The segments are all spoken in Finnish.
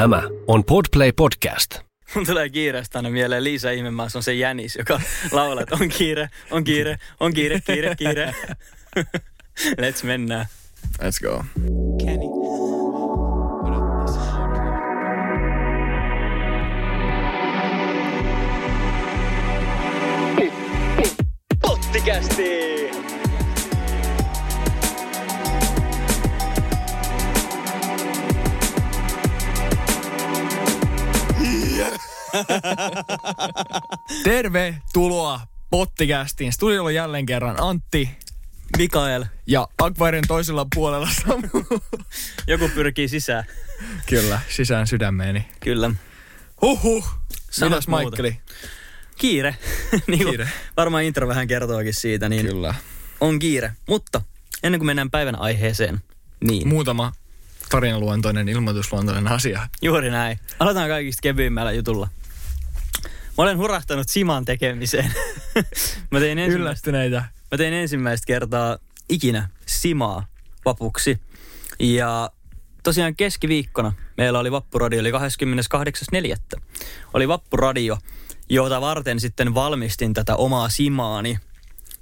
Tämä on Podplay Podcast. Mun tulee kiireestä aina mieleen Liisa Ihmemaas on se jänis, joka laulaa, että on kiire, on kiire, on kiire, kiire, kiire. Let's mennään. Let's go. Kenny. Pottikästi! Tervetuloa Pottikästiin. Studiolla jälleen kerran Antti Mikael, ja Akvarion toisella puolella Samu. joku pyrkii sisään. Kyllä, sisään sydämeeni. Kyllä. Huhhuh. Mitäs. Maikkeli? Kiire. niin Kiire. Varmaan intro vähän kertookin siitä, niin Kyllä. on kiire. Mutta ennen kuin mennään päivän aiheeseen, niin Muutama tarinaluontoinen, ilmoitusluontoinen asia. juuri näin. Aloitetaan kaikista kevyimmällä jutulla. Mä olen hurahtanut Siman tekemiseen. mä, tein ensimmäistä, Yllästyneitä. mä tein ensimmäistä kertaa ikinä Simaa vapuksi. Ja tosiaan keskiviikkona meillä oli Vappuradio, eli 28.4. Oli Vappuradio, jota varten sitten valmistin tätä omaa Simaani.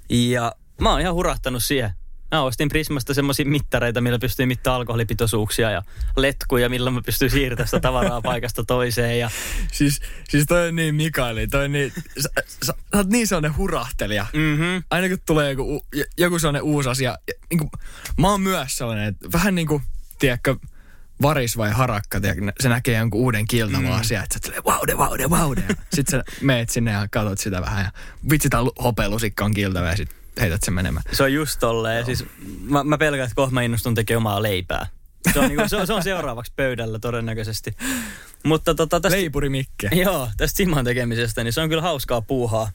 Ja mä oon ihan hurahtanut siihen. Mä ostin Prismasta semmoisia mittareita, millä pystyy mittaamaan alkoholipitoisuuksia ja letkuja, millä mä pystyn siirtämään sitä tavaraa paikasta toiseen. Ja, Siis, siis toi on niin Mikaeli, toi on niin, sä, sä, sä oot niin sellainen hurahtelija. mm-hmm. Aina kun tulee joku, joku sellainen uusi asia, ja niin kuin, mä oon myös sellainen, että vähän niin kuin, tiedätkö, varis vai harakka, tiedätkö, se näkee jonkun uuden kiltavan mm. asian, että sä tulee vaude, vaude, vaude. Sitten sä meet sinne ja katsot sitä vähän ja vitsi tää hopealusikka on kiltava ja sit heität sen menemään. Se on just tolleen. Siis mä, mä pelkään, että kohta mä innostun tekemään omaa leipää. Se on, niinku, se, on, se on seuraavaksi pöydällä todennäköisesti. Mutta tota, tästä, Leipuri Mikke. joo, tästä Siman tekemisestä, niin se on kyllä hauskaa puuhaa.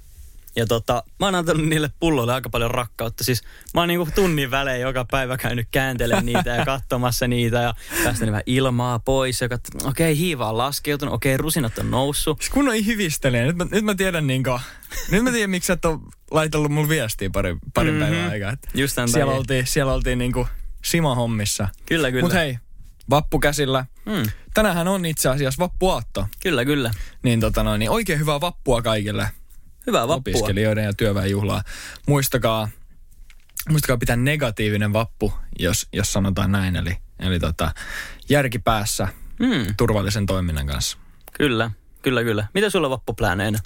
Ja tota, mä oon antanut niille pulloille aika paljon rakkautta. Siis mä oon niinku tunnin välein joka päivä käynyt kääntelemään niitä ja katsomassa niitä ja päästänyt vähän ilmaa pois. Ja okei, okay, hiiva on laskeutunut, okei, okay, rusinat on noussut. Siis kun on hivistelijä, nyt mä, nyt mä tiedän niinku, nyt mä tiedän miksi sä et ole laitellut mulle viestiä pari, pari Mhm. mm-hmm. päivää aikaa. Just tämän Siellä oltiin, siellä oltiin niinku Sima-hommissa. Kyllä, kyllä. Mut hei, vappu käsillä. Mm, Tänähän on itse asiassa vappuaatto. kyllä, kyllä. Niin, tota noin, niin oikein hyvää vappua kaikille Hyvää vappua. opiskelijoiden ja työväenjuhlaa. Muistakaa, muistakaa pitää negatiivinen vappu, jos, jos sanotaan näin. Eli, eli tota, järki päässä Mm, turvallisen toiminnan kanssa. kyllä, kyllä, kyllä. Mitä sulla on vappupläneinä?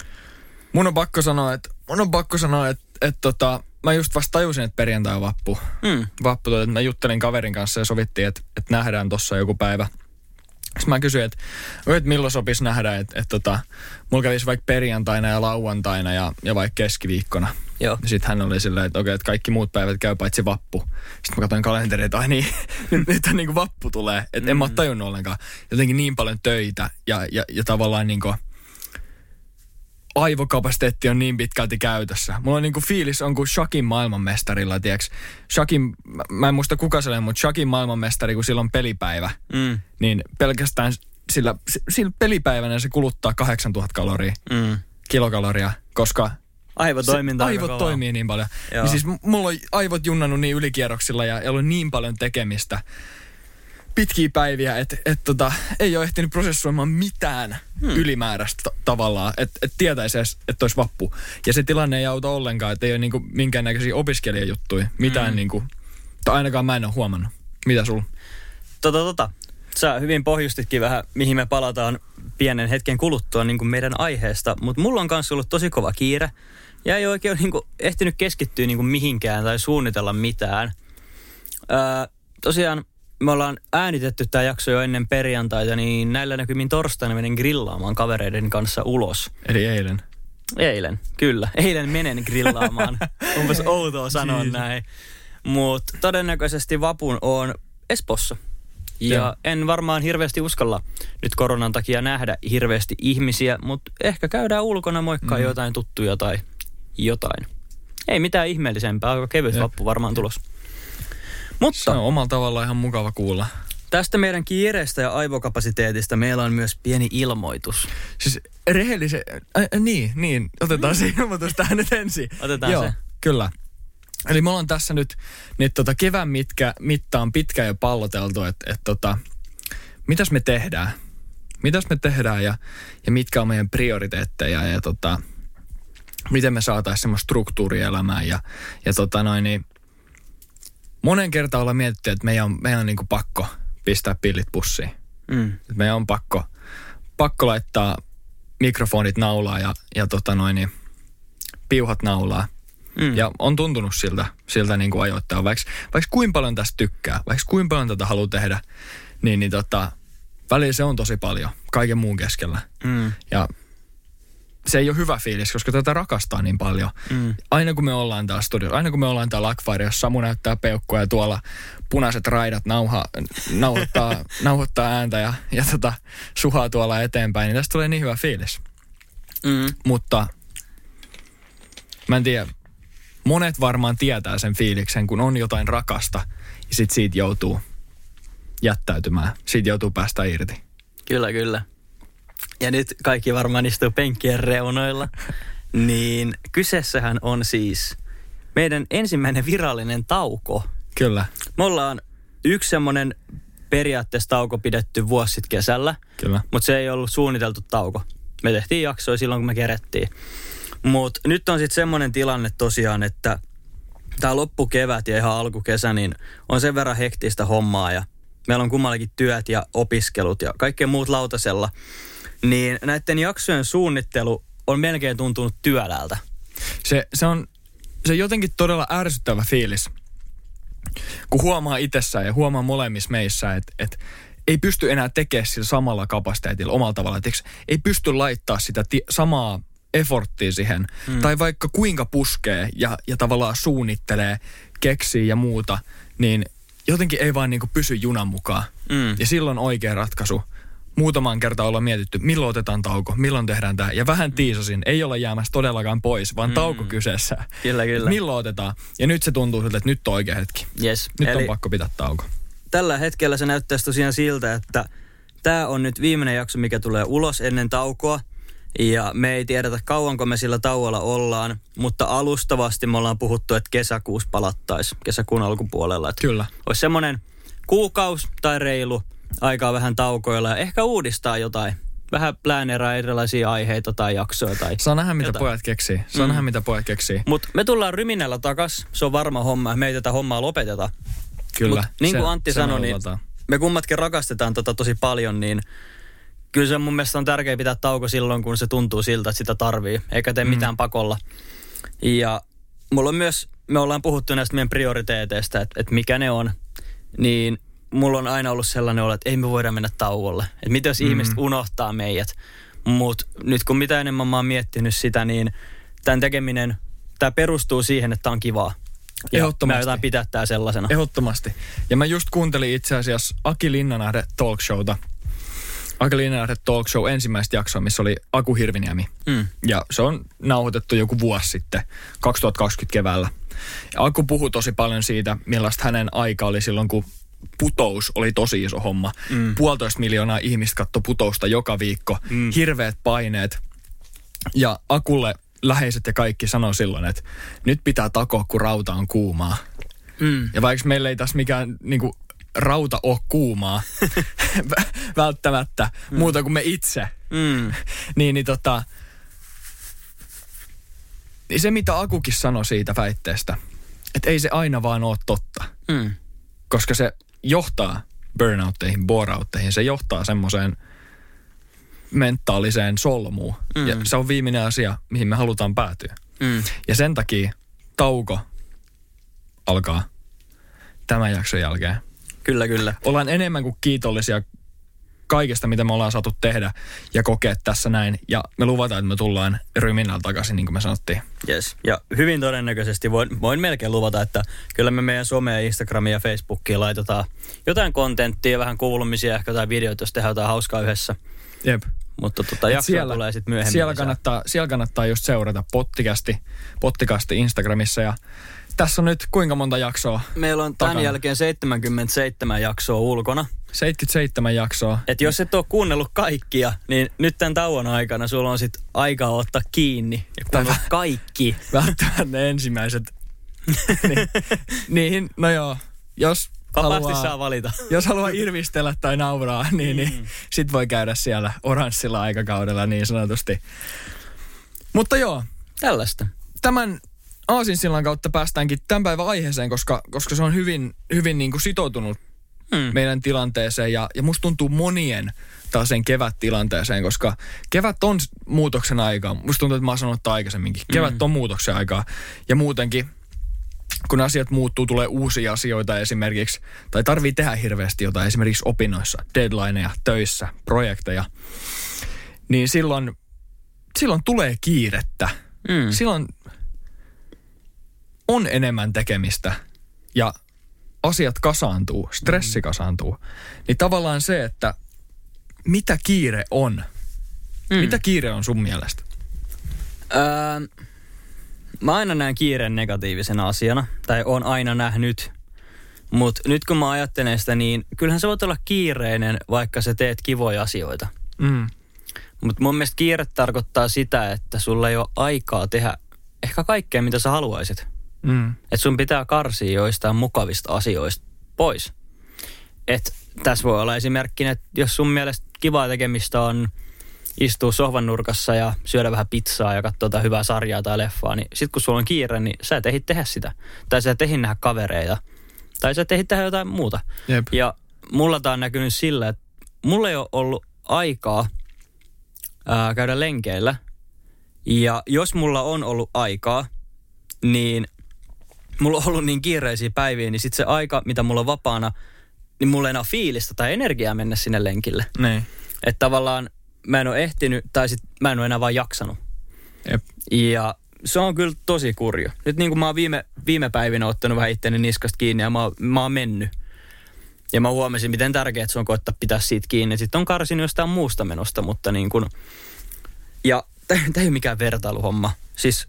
Mun on pakko sanoa, että, mun on pakko sanoa, että, että tota, mä just vasta tajusin, että perjantai on vappu. Mm, Vappu, että mä juttelin kaverin kanssa ja sovittiin, että, että nähdään tossa joku päivä. Sitten mä kysyin, että, että milloin sopisi nähdä, että, että tota, mulla kävisi vaikka perjantaina ja lauantaina ja, ja vaikka keskiviikkona. joo. Sitten hän oli silleen, että okei, että kaikki muut päivät käy paitsi vappu. Sitten mä katsoin kalenteria, että ai niin, nyt, nyt niin kuin vappu tulee. Että mm. en mä oo tajunnut ollenkaan. Jotenkin niin paljon töitä ja, ja, ja tavallaan niin kuin aivokapasiteetti on niin pitkälti käytössä. Mulla on niinku fiilis on kuin Shakin maailmanmestarilla, tiiäks. Shakin, mä, mä en muista kuka se oli, mutta Shakin maailmanmestari, kun sillä on pelipäivä, Mm, niin pelkästään sillä, sillä pelipäivänä se kuluttaa 8000 kaloria, mm. kilokaloria, koska Aivotoiminta se, aivot toimii niin paljon. Joo. Niin siis mulla on aivot junnannut niin ylikierroksilla ja, ja ollut niin paljon tekemistä pitkiä päiviä, että et tota, ei ole ehtinyt prosessoimaan mitään hmm. ylimääräistä ta- tavallaan, että et tietäisi edes, että olisi vappu. Ja se tilanne ei auta ollenkaan, että ei ole niinku minkäännäköisiä opiskelijajuttuja, mitään hmm. niinku, tai ainakaan mä en ole huomannut. Mitä sulla? Tota, tota. Sä hyvin pohjustitkin vähän, mihin me palataan pienen hetken kuluttua niin kuin meidän aiheesta, mutta mulla on kanssa ollut tosi kova kiire ja ei oikein niin kuin, ehtinyt keskittyä niin kuin mihinkään tai suunnitella mitään. Öö, tosiaan me ollaan äänitetty tämä jakso jo ennen perjantaita, niin näillä näkymin torstaina menen grillaamaan kavereiden kanssa ulos. Eli eilen. Eilen, kyllä. Eilen menen grillaamaan. Onpas outoa sanoa Siis. näin. Mutta todennäköisesti vapun on Espossa. Ja Joo. en varmaan hirveästi uskalla nyt koronan takia nähdä hirveästi ihmisiä, mutta ehkä käydään ulkona moikkaa mm. jotain tuttuja tai jotain. Ei mitään ihmeellisempää, aika kevyt Jep. vappu varmaan tulos. Se Mutta on omalla tavallaan ihan mukava kuulla. tästä meidän kiireestä ja aivokapasiteetista meillä on myös pieni ilmoitus. Siis rehellisen, äh, niin, niin, otetaan se ilmoitus tähän nyt ensin. Otetaan Joo, se. kyllä. Eli me ollaan tässä nyt, nyt tota kevään mitkä, mittaan pitkä jo palloteltu, että et tota, mitäs me tehdään. mitäs me tehdään ja, ja mitkä on meidän prioriteetteja ja tota, miten me saataisiin semmoista struktuuria elämään. Ja, ja tota noin, niin monen kertaan ollaan mietitty, että meidän on, meidän on niin kuin pakko pistää pillit pussiin. Mm. Meidän on pakko, pakko laittaa mikrofonit naulaa ja, ja tota noin, niin piuhat naulaa. Mm. Ja on tuntunut siltä, siltä niin kuin ajoittaa. Vaikka, vaikka kuinka paljon tästä tykkää, vaikka kuinka paljon tätä haluaa tehdä, niin, niin tota, välillä se on tosi paljon kaiken muun keskellä. Mm. Ja se ei ole hyvä fiilis, koska tätä rakastaa niin paljon. Mm. Aina kun me ollaan täällä studiossa, aina kun me ollaan täällä Akvaari, jos Samu näyttää peukkua ja tuolla punaiset raidat nauha, nauhoittaa, nauhoittaa ääntä ja, ja tota, suhaa tuolla eteenpäin, niin tästä tulee niin hyvä fiilis. Mm. Mutta mä en tiedä, monet varmaan tietää sen fiiliksen, kun on jotain rakasta ja sit siitä joutuu jättäytymään. Siitä joutuu päästä irti. Kyllä, kyllä. Ja nyt kaikki varmaan istuu penkkien reunoilla. niin kyseessähän on siis meidän ensimmäinen virallinen tauko. Kyllä, Me ollaan yksi semmoinen periaatteessa tauko pidetty vuosi sitten kesällä, kyllä. mutta se ei ollut suunniteltu tauko. Me tehtiin jaksoja silloin, kun me kerettiin. Mutta nyt on sitten semmoinen tilanne tosiaan, että tämä loppukevät ja ihan alkukesä, niin on sen verran hektistä hommaa ja meillä on kummallakin työt ja opiskelut ja kaikkea muut lautasella. Niin näiden jaksojen suunnittelu on melkein tuntunut työläältä. Se, se on se on jotenkin todella ärsyttävä fiilis, kun huomaa itsessään ja huomaa molemmissa meissä, että, että ei pysty enää tekemään sillä samalla kapasiteetilla omalla tavalla. Tiiäks, ei pysty laittaa sitä ti- samaa efforttia siihen. Mm. Tai vaikka kuinka puskee ja, ja tavallaan suunnittelee, keksii ja muuta, niin jotenkin ei vaan niinku pysy junan mukaan. Mm. Ja silloin oikea ratkaisu. Muutamaan kertaan ollaan mietitty, milloin otetaan tauko, milloin tehdään tämä. Ja vähän tiisasin, ei olla jäämässä todellakaan pois, vaan tauko kyseessä. Kyllä, kyllä. Milloin otetaan? Ja nyt se tuntuu siltä, että nyt on oikea hetki. Yes. Nyt Eli on pakko pitää tauko. tällä hetkellä se näyttäisi tosiaan siltä, että tämä on nyt viimeinen jakso, mikä tulee ulos ennen taukoa. Ja me ei tiedetä kauanko me sillä tauolla ollaan, mutta alustavasti me ollaan puhuttu, että kesäkuussa palattaisi kesäkuun alkupuolella. Että Kyllä. olisi semmoinen kuukaus tai reilu aikaa vähän taukoilla ja ehkä uudistaa jotain. Vähän pläänerää erilaisia aiheita tai jaksoja tai Saa nähdä, mitä jotain. pojat keksii. Saa Mm. nähdä, mitä pojat keksii. Mutta me tullaan ryminällä takas, se on varma homma, me ei tätä hommaa lopeteta. Kyllä. Mut niin kuin Antti sanoi, niin me kummatkin rakastetaan tota tosi paljon, niin kyllä se mun mielestä on tärkeää pitää tauko silloin, kun se tuntuu siltä, että sitä tarvii, eikä tee Mm. mitään pakolla. Ja mulla on myös, me ollaan puhuttu näistä meidän prioriteeteista, että, että mikä ne on, niin mulla on aina ollut sellainen olo, että ei me voida mennä tauolle. Että mitä jos mm. ihmiset unohtaa meidät. Mutta nyt kun mitä enemmän mä oon miettinyt sitä, niin tämän tekeminen, tämä perustuu siihen, että tää on kivaa. Ja Ehdottomasti. aiotaan pitää tää sellaisena. Ehdottomasti. Ja mä just kuuntelin itse asiassa Aki Linnanahde talk showta. Aki Linnanahde talk show ensimmäistä jaksoa, missä oli Aku Hirviniemi. Mm. Ja se on nauhoitettu joku vuosi sitten, 2020 keväällä. Ja Aku puhui tosi paljon siitä, millaista hänen aika oli silloin, kun putous oli tosi iso homma. Mm. Puolitoista miljoonaa ihmistä katsoi putousta joka viikko. Mm. Hirveät paineet. Ja Akulle läheiset ja kaikki sanoi silloin, että nyt pitää takoa, kun rauta on kuumaa. Mm. Ja vaikka meillä ei tässä mikään niinku, rauta ole kuumaa vä- välttämättä, mm. muuta kuin me itse, Mm. niin, niin tota, niin se mitä Akukin sanoi siitä väitteestä, että ei se aina vaan ole totta, Mm. koska se johtaa burnoutteihin, boreoutteihin, se johtaa semmoiseen mentaaliseen solmuun. Mm. Ja se on viimeinen asia, mihin me halutaan päätyä. Mm. Ja sen takia tauko alkaa tämän jakson jälkeen. Kyllä, kyllä. Ollaan enemmän kuin kiitollisia kaikesta, mitä me ollaan saatu tehdä ja kokea tässä näin. Ja me luvataan, että me tullaan ryminällä takaisin, niin kuin me sanottiin. Yes. Ja hyvin todennäköisesti voin, voin melkein luvata, että kyllä me meidän somea, Instagramia ja Facebookia laitetaan jotain kontenttia, vähän kuulumisia, ehkä jotain videoita, jos tehdään jotain hauskaa yhdessä. Jep. Mutta tota, jaksoa siellä, tulee sitten myöhemmin siellä lisää. kannattaa, siellä kannattaa just seurata pottikasti, pottikasti Instagramissa. Ja tässä on nyt kuinka monta jaksoa? Meillä on tämän takana. jälkeen 77 jaksoa ulkona. 77 jaksoa. Et jos et ole kuunnellut kaikkia, niin nyt tämän tauon aikana sulla on sitten aikaa ottaa kiinni ja kuunnella kaikki. Välttämättä ne ensimmäiset. niin, niihin, no joo, jos Vapaasti haluaa, saa valita. jos haluaa irvistellä tai nauraa, niin, niin Mm. sit voi käydä siellä oranssilla aikakaudella niin sanotusti. Mutta joo, Tällaista. tämän aasinsillan kautta päästäänkin tämän päivän aiheeseen, koska, koska se on hyvin, hyvin niin kuin sitoutunut Hmm. meidän tilanteeseen ja, ja musta tuntuu monien taas sen kevät-tilanteeseen, koska kevät on muutoksen aikaa. Musta tuntuu, että mä oon sanonut aikaisemminkin. Kevät Mm. on muutoksen aikaa ja muutenkin kun asiat muuttuu, tulee uusia asioita esimerkiksi, tai tarvii tehdä hirveästi jotain esimerkiksi opinnoissa, deadlineja, töissä, projekteja, niin silloin, silloin tulee kiirettä. Mm. Silloin on enemmän tekemistä ja asiat kasaantuu, stressi kasaantuu. Niin tavallaan se, että mitä kiire on? Mm. Mitä kiire on sun mielestä? Öö, mä aina näen kiireen negatiivisena asiana, tai on aina nähnyt. Mutta nyt kun mä ajattelen sitä, niin kyllähän se voit olla kiireinen, vaikka sä teet kivoja asioita. Mm. Mutta mun mielestä kiire tarkoittaa sitä, että sulla ei ole aikaa tehdä ehkä kaikkea, mitä sä haluaisit. Mm. Että sun pitää karsia joistain mukavista asioista pois. Et tässä voi olla esimerkkinä, että jos sun mielestä kivaa tekemistä on istua sohvan nurkassa ja syödä vähän pizzaa ja katsoa jotain hyvää sarjaa tai leffaa, niin sit kun sulla on kiire, niin sä et ehdi tehdä sitä. Tai sä et ehdi nähdä kavereita. Tai sä et ehdi tehdä jotain muuta. Jep. Ja mulla tää on näkynyt sillä, että mulla ei ole ollut aikaa ää, käydä lenkeillä. Ja jos mulla on ollut aikaa, niin mulla on ollut niin kiireisiä päiviä, niin sit se aika, mitä mulla on vapaana, niin mulla ei enää fiilistä tai energiaa mennä sinne lenkille. Niin. Että tavallaan mä en ole ehtinyt, tai sit mä en ole enää vaan jaksanut. Jep. Ja se on kyllä tosi kurjo. Nyt niin kuin mä oon viime, viime päivinä ottanut vähän itteni niskasta kiinni ja mä, oon- mä oon mennyt. Ja mä huomasin, miten tärkeää se on koittaa pitää siitä kiinni. Sitten on karsin jostain muusta menosta, mutta niin kuin... Ja tämä ei ole mikään vertailuhomma. Siis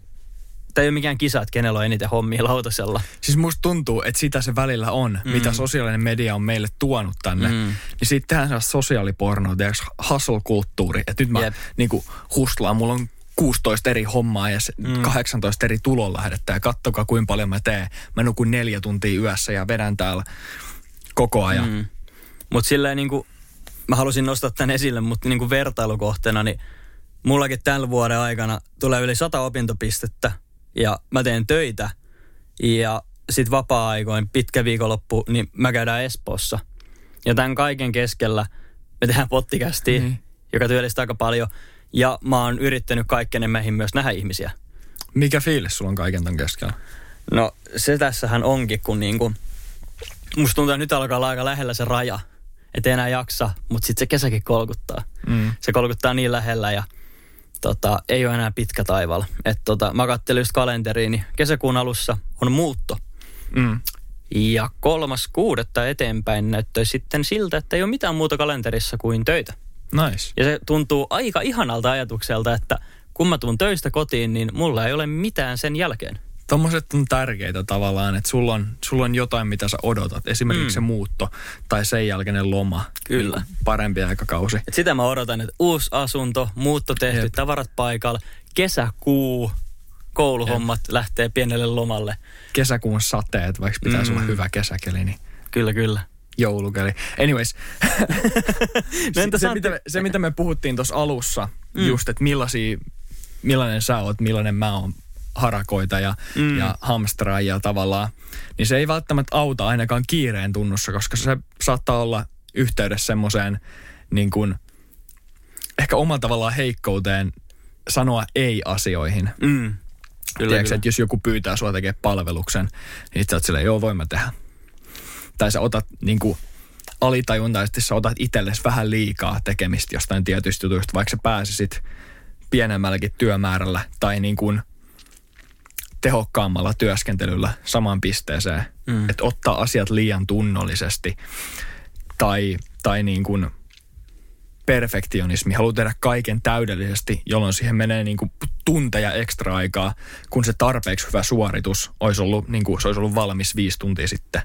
tämä ei ole mikään kisa, että kenellä on eniten hommia lautasella. Siis musta tuntuu, että sitä se välillä on, mm. mitä sosiaalinen media on meille tuonut tänne. Mm. Niin sitten tehdään sellaista sosiaalipornoa, tiedätkö, hustle-kulttuuri. Että nyt mä Jep. niinku hustlaan, mulla on 16 eri hommaa ja Mm. 18 eri tulonlähdettä ja kattokaa kuinka paljon mä teen. Mä nukun neljä tuntia yössä ja vedän täällä koko ajan. Mm. Mutta silleen niin kuin, mä halusin nostaa tämän esille, mutta niin kuin vertailukohteena, niin mullakin tämän vuoden aikana tulee yli sata opintopistettä ja mä teen töitä ja sit vapaa-aikoin pitkä viikonloppu, niin mä käydään Espoossa. Ja tämän kaiken keskellä me tehdään pottikästiä, Niin. joka työllistää aika paljon. Ja mä oon yrittänyt kaikkenen meihin myös nähdä ihmisiä. Mikä fiilis sulla on kaiken ton keskellä? No se tässähän onkin, kun niinku, musta tuntuu, että nyt alkaa olla aika lähellä se raja. Että enää jaksa, mutta sitten se kesäkin kolkuttaa. Mm. Se kolkuttaa niin lähellä ja tota, ei ole enää pitkä taival. Et tota, mä kattelin just kalenteriin, niin kesäkuun alussa on muutto. Mm. Ja kolmas kuudetta eteenpäin näyttää sitten siltä, että ei ole mitään muuta kalenterissa kuin töitä. Nice. Ja se tuntuu aika ihanalta ajatukselta, että kun mä tuun töistä kotiin, niin mulla ei ole mitään sen jälkeen. Tommoset on tärkeitä tavallaan, että sulla on, sulla on jotain, mitä sä odotat. Esimerkiksi Mm. se muutto tai sen jälkeinen loma. Kyllä. Niin Parempi aikakausi. Et sitä mä odotan, että uusi asunto, muutto tehty, Jep. Tavarat paikalla, kesäkuu, kouluhommat Jep. lähtee pienelle lomalle. Kesäkuun sateet, vaikka pitäisi Mm. olla hyvä kesäkeli, niin Kyllä, kyllä. joulukeli. Anyways, No entä se, Santti? mitä, me- se mitä me puhuttiin tuossa alussa, mm. just, että millaisia, millainen sä oot, millainen mä oon harakoita ja, Mm. ja hamstraajia tavallaan, niin se ei välttämättä auta ainakaan kiireen tunnussa, koska se saattaa olla yhteydessä semmoiseen niin kuin, ehkä omalla tavallaan heikkouteen sanoa ei asioihin. Mm. Kyllä, Tiedätkö, kyllä. että jos joku pyytää sua tekemään palveluksen, niin sä oot silleen, joo, voin mä tehdä. Tai sä otat niin kuin, alitajuntaisesti sä otat itsellesi vähän liikaa tekemistä jostain tietystä jutuista, vaikka sä pääsisit pienemmälläkin työmäärällä tai niin kuin tehokkaammalla työskentelyllä samaan pisteeseen. Mm. Että ottaa asiat liian tunnollisesti tai, tai niin kuin perfektionismi, haluaa tehdä kaiken täydellisesti, jolloin siihen menee niin kuin tunteja ekstra aikaa, kun se tarpeeksi hyvä suoritus olisi ollut, niin kuin, se olisi ollut valmis viisi tuntia sitten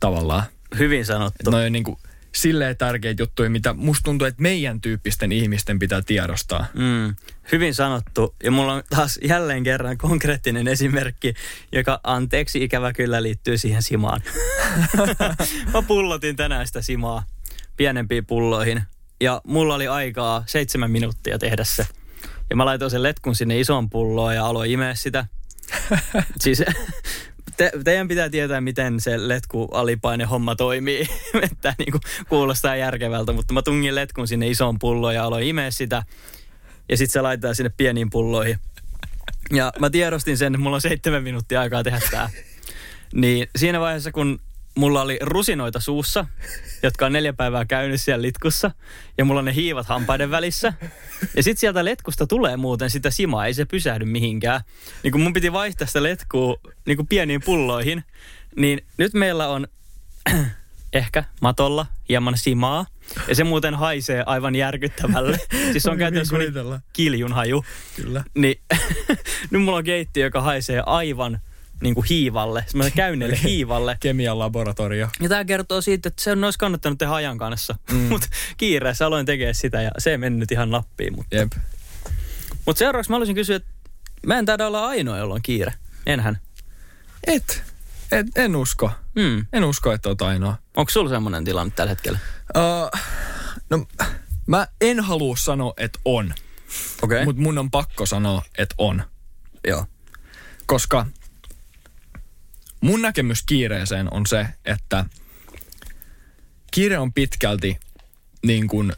tavallaan. Hyvin sanottu. noi on niin kuin silleen tärkeitä juttuja, mitä musta tuntuu, että meidän tyyppisten ihmisten pitää tiedostaa. Mm, hyvin sanottu. Ja mulla on taas jälleen kerran konkreettinen esimerkki, joka anteeksi ikävä kyllä liittyy siihen simaan. Mä pullotin tänään sitä simaa pienempiin pulloihin. Ja mulla oli aikaa seitsemän minuuttia tehdä se. Ja mä laitoin sen letkun sinne isoon pulloon ja aloin imeä sitä. siis te, teidän pitää tietää, miten se letku alipaine homma toimii. Tämä niinku kuulostaa järkevältä, mutta mä tungin letkun sinne isoon pulloon ja aloin imeä sitä. Ja sitten se laitetaan sinne pieniin pulloihin. Ja mä tiedostin sen, että mulla on seitsemän minuuttia aikaa tehdä tää. Niin siinä vaiheessa, kun mulla oli rusinoita suussa, jotka on neljä päivää käynyt siellä litkussa, ja mulla on ne hiivat hampaiden välissä. Ja sitten sieltä letkusta tulee muuten sitä simaa, ei se pysähdy mihinkään. Niin kun mun piti vaihtaa sitä letkua niin kuin pieniin pulloihin, niin nyt meillä on ehkä matolla hieman simaa. Ja se muuten haisee aivan järkyttävälle. siis on käytännössä kiljun haju. Kyllä. Niin nyt mulla on keittiö, joka haisee aivan niin kuin hiivalle, semmoinen käynnelle hiivalle. Kemian laboratorio. Ja tämä kertoo siitä, että se on olisi kannattanut tehdä ajan kanssa. Mm. Mutta kiireessä aloin tekemään sitä ja se ei mennyt ihan nappiin. Mutta, Jep. mutta seuraavaksi mä haluaisin kysyä, että mä en taida olla ainoa, jolla on kiire. Enhän. Et. Et, en usko. Mm. En usko, että oot ainoa. Onko sulla semmoinen tilanne tällä hetkellä? Uh, no, mä en halua sanoa, että on. Okei. Okay. Mutta mun on pakko sanoa, että on. Joo. Koska mun näkemys kiireeseen on se, että kiire on pitkälti niin kuin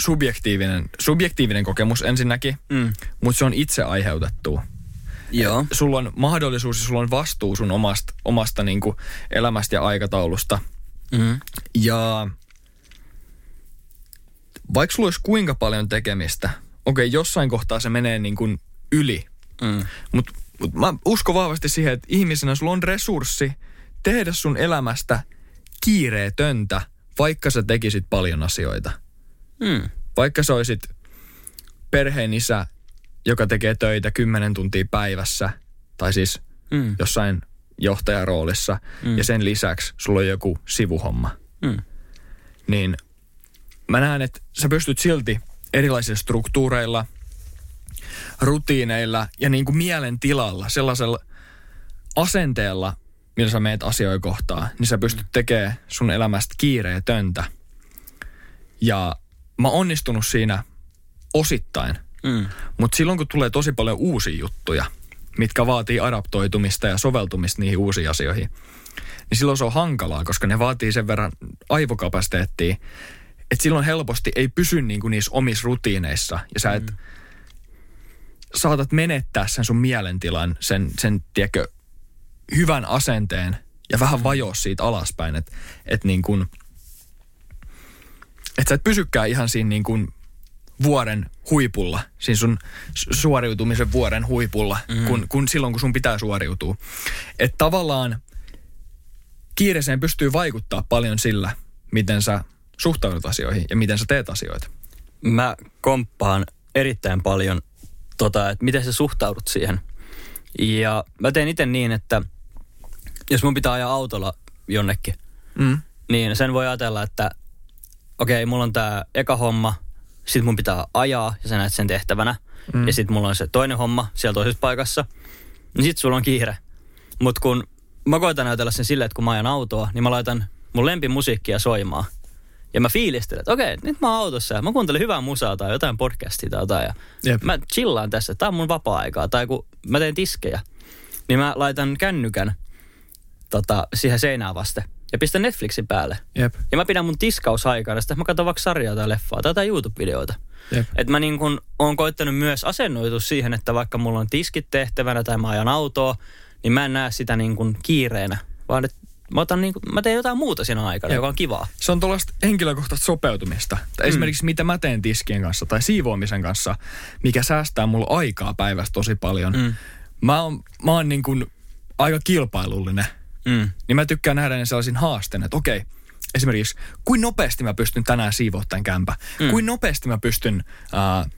subjektiivinen, subjektiivinen kokemus ensinnäkin, Mm. mutta se on itse aiheutettu. Joo. Sulla on mahdollisuus ja sulla on vastuu sun omasta, omasta niin kuin elämästä ja aikataulusta. Mm. Ja vaikka sulla olisi kuinka paljon tekemistä, okei, jossain kohtaa se menee niin kuin yli. Mm. Mutta mut mä uskon vahvasti siihen, että ihmisenä sulla on resurssi tehdä sun elämästä kiireetöntä, vaikka sä tekisit paljon asioita. Mm. Vaikka sä olisit perheen isä, joka tekee töitä 10 tuntia päivässä, tai siis Mm. jossain johtajaroolissa, Mm. ja sen lisäksi sulla on joku sivuhomma. Mm. niin mä näen, että sä pystyt silti erilaisilla struktuureilla, rutiineilla ja niin kuin mielentilalla, sellaisella asenteella, millä sä meet asioita kohtaan, niin sä pystyt tekemään sun elämästä kiireetöntä. Ja mä oon onnistunut siinä osittain, Mm. mutta silloin kun tulee tosi paljon uusia juttuja, mitkä vaatii adaptoitumista ja soveltumista niihin uusiin asioihin, niin silloin se on hankalaa, koska ne vaatii sen verran aivokapasiteettia, että silloin helposti ei pysy niinku niissä omissa rutiineissa. Ja sä et, mm. Saatat menettää sen sun mielentilan, sen, sen tiedätkö, hyvän asenteen ja vähän vajoa siitä alaspäin. Että et niin kuin, et sä et pysykään ihan siinä niin kuin vuoren huipulla, siinä sun su- suoriutumisen vuoren huipulla, mm. kun, kun silloin kun sun pitää suoriutua. Että tavallaan kiireeseen pystyy vaikuttaa paljon sillä, miten sä suhtaudut asioihin ja miten sä teet asioita. Mä komppaan erittäin paljon, tota, että miten sä suhtaudut siihen. Ja mä teen itse niin, että jos mun pitää ajaa autolla jonnekin, Mm. niin sen voi ajatella, että okei, mulla on tää eka homma, sit mun pitää ajaa ja sä näet sen tehtävänä. Mm. Ja sit mulla on se toinen homma siellä toisessa paikassa. Niin sit sulla on kiire. Mut kun mä koitan ajatella sen silleen, että kun mä ajan autoa, niin mä laitan mun lempimusiikkia soimaan. Ja mä fiilistelen, että okei, nyt mä oon autossa ja mä kuuntelen hyvää musaa tai jotain podcastia tai jotain. Ja Jep. mä chillaan tässä, tää on mun vapaa-aikaa. Tai kun mä teen tiskejä, niin mä laitan kännykän tota, siihen seinään vasten ja pistän Netflixin päälle. Jep. Ja mä pidän mun tiskausaikana, sitten mä katson vaikka sarjaa tai leffaa tai jotain YouTube-videoita. Jep. Et mä niin kun oon koittanut myös asennoitua siihen, että vaikka mulla on tiskit tehtävänä tai mä ajan autoa, niin mä en näe sitä niin kun kiireenä, vaan että mä, otan niin kun, mä teen jotain muuta siinä aikana, Jep. joka on kivaa. Se on tuollaista henkilökohtaista sopeutumista. Tai Esimerkiksi mitä mä teen tiskien kanssa tai siivoamisen kanssa, mikä säästää mulla aikaa päivästä tosi paljon. Mm. Mä oon, mä oon niin kuin aika kilpailullinen. Mm. Niin mä tykkään nähdä ne sellaisin haasteen, että okei, esimerkiksi kuin nopeasti mä pystyn tänään siivoa tämän kämpä. Mm. Kuin nopeasti mä pystyn äh,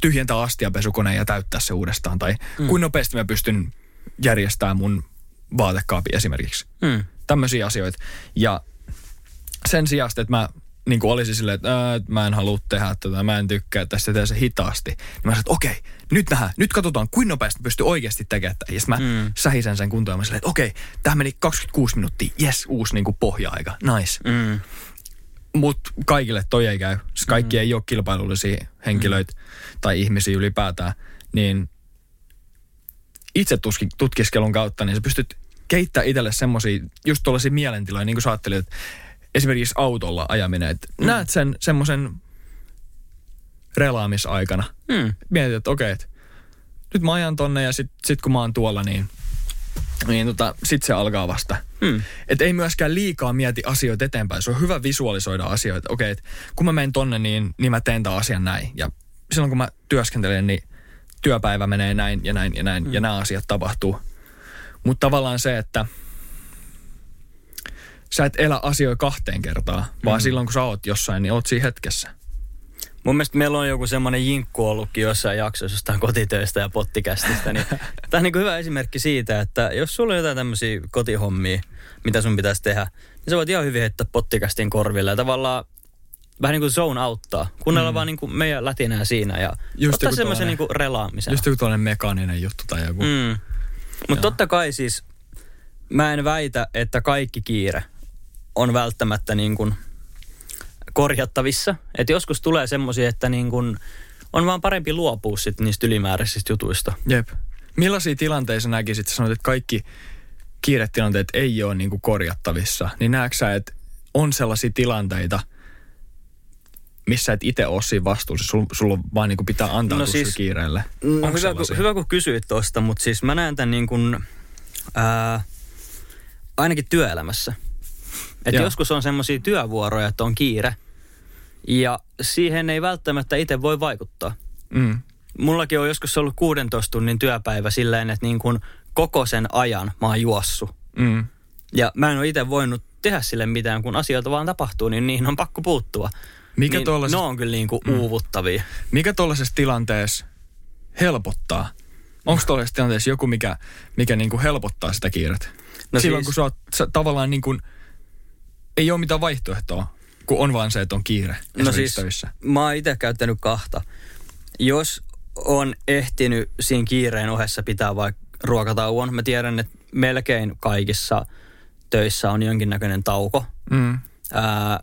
tyhjentämään astiapesukoneen ja täyttää se uudestaan. Tai mm. kuin nopeasti mä pystyn järjestämään mun vaatekaapin esimerkiksi. Mm. Tämmöisiä asioita. Ja sen sijasta, että mä niin kuin olisin silleen, että, että mä en halua tehdä tätä, mä en tykkää tästä, tehdä se hitaasti. Niin mä sanoin, että okei, nyt nähdään, nyt katsotaan, kuinka nopeasti pystyy oikeasti tekemään tätä. Ja sitten mä mm. sähisen sen kuntoon ja mä silleen, että okei, tähän meni 26 minuuttia, yes, uusi niin kuin pohja-aika, nice. Mm. Mutta kaikille toi ei käy. Siis kaikki mm. ei ole kilpailullisia henkilöitä mm. tai ihmisiä ylipäätään. Niin itse tutkiskelun kautta, niin sä pystyt keittämään itselle semmoisia, just tuollaisia mielentiloja, niin kuin sä ajattelit, että esimerkiksi autolla ajaminen, että mm. näet sen semmoisen relaamisaikana. Mm. Mietit, että okei, että nyt mä ajan tonne ja sit, sit kun mä oon tuolla, niin, niin tota, sit se alkaa vasta. Mm. Että ei myöskään liikaa mieti asioita eteenpäin. Se on hyvä visualisoida asioita. Okei, että kun mä menen tonne, niin, niin mä teen tämän asian näin. Ja silloin kun mä työskentelen, niin työpäivä menee näin ja näin ja näin mm. ja nämä asiat tapahtuu. Mutta tavallaan se, että sä et elä asioita kahteen kertaan, vaan mm. silloin kun sä oot jossain, niin oot siinä hetkessä. Mun mielestä meillä on joku semmoinen jinkku ollutkin jossain jaksossa jostain kotitöistä ja pottikästistä. Niin tämä on niin hyvä esimerkki siitä, että jos sulla on jotain tämmöisiä kotihommia, mitä sun pitäisi tehdä, niin sä voit ihan hyvin heittää pottikästin korville ja tavallaan vähän niin kuin zone auttaa. Kuunnella mm. vaan niin kuin meidän lätinää siinä ja just ottaa semmoisen niin kuin relaamisen. Just joku tuollainen mekaaninen juttu tai joku. Mm. Mutta totta kai siis mä en väitä, että kaikki kiire on välttämättä niin kuin korjattavissa. Että joskus tulee semmoisia, että niin kuin on vaan parempi luopua sit niistä ylimääräisistä jutuista. Jep. Millaisia tilanteissa näkisit, sanoit, että kaikki kiiretilanteet ei ole niin kuin korjattavissa, niin näetkö sä, että on sellaisia tilanteita, missä et itse ole siinä vastuussa, sulla sul on vaan niin kuin pitää antaa no siis, kiireelle? No hyvä, kun, hyvä, kun kysyit tuosta, mutta siis mä näen tämän niin kuin, ää, ainakin työelämässä – että joskus on semmoisia työvuoroja, että on kiire. Ja siihen ei välttämättä itse voi vaikuttaa. Mm. Mullakin on joskus ollut 16 tunnin työpäivä silleen, että niin kuin koko sen ajan mä oon juossu. Mm. Ja mä en ole itse voinut tehdä sille mitään, kun asioita vaan tapahtuu, niin niihin on pakko puuttua. Mikä niin ne on kyllä niin kuin mm. uuvuttavia. Mikä tuollaisessa tilanteessa helpottaa? Onko tuollaisessa tilanteessa joku, mikä, mikä niin kuin helpottaa sitä kiirettä? No Silloin siis, kun sä oot sä tavallaan niin kuin – ei ole mitään vaihtoehtoa, kun on vaan se, että on kiire No siis, töissä. mä oon itse käyttänyt kahta. Jos on ehtinyt siinä kiireen ohessa pitää vaikka ruokatauon, mä tiedän, että melkein kaikissa töissä on jonkinnäköinen tauko. Mm. Ää,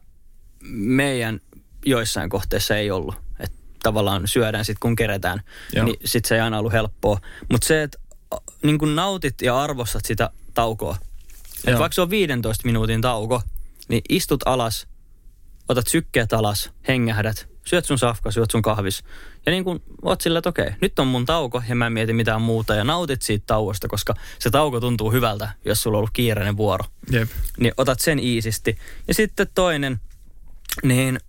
meidän joissain kohteissa ei ollut. Että tavallaan syödään sitten kun keretään, Joo. niin sitten se ei aina ollut helppoa. Mutta se, että niin kun nautit ja arvostat sitä taukoa. Että vaikka se on 15 minuutin tauko, niin istut alas, otat sykkeet alas, hengähdät, syöt sun safka, syöt sun kahvis. Ja niin kuin oot sillä, että okei, nyt on mun tauko ja mä en mieti mitään muuta ja nautit siitä tauosta, koska se tauko tuntuu hyvältä, jos sulla on ollut kiireinen vuoro. Jep. Niin otat sen iisisti. Ja sitten toinen, niin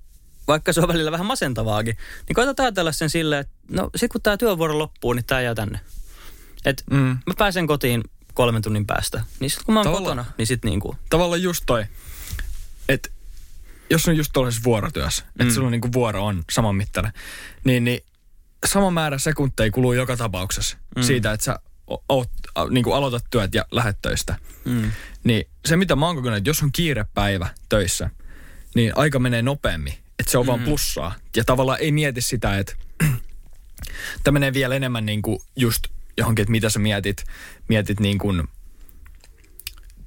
vaikka se on välillä vähän masentavaakin, niin koetat ajatella sen silleen, että no sit kun tämä työvuoro loppuu, niin tää jää tänne. Et mm. mä pääsen kotiin kolmen tunnin päästä. Niin sit kun mä oon Tavalla, kotona, niin sit niinku... Tavallaan just toi että jos on just tuollaisessa vuorotyössä, mm. että sulla niinku vuoro on saman mittainen, niin, niin sama määrä sekunteja kuluu joka tapauksessa mm. siitä, että sä oot, niin kuin aloitat työt ja lähdet töistä. Mm. Niin se, mitä mä oon kokenut, että jos on kiirepäivä töissä, niin aika menee nopeammin. Että se on mm. vaan plussaa. Ja tavallaan ei mieti sitä, että tämä menee vielä enemmän niin kuin just johonkin, että mitä sä mietit, mietit niin kuin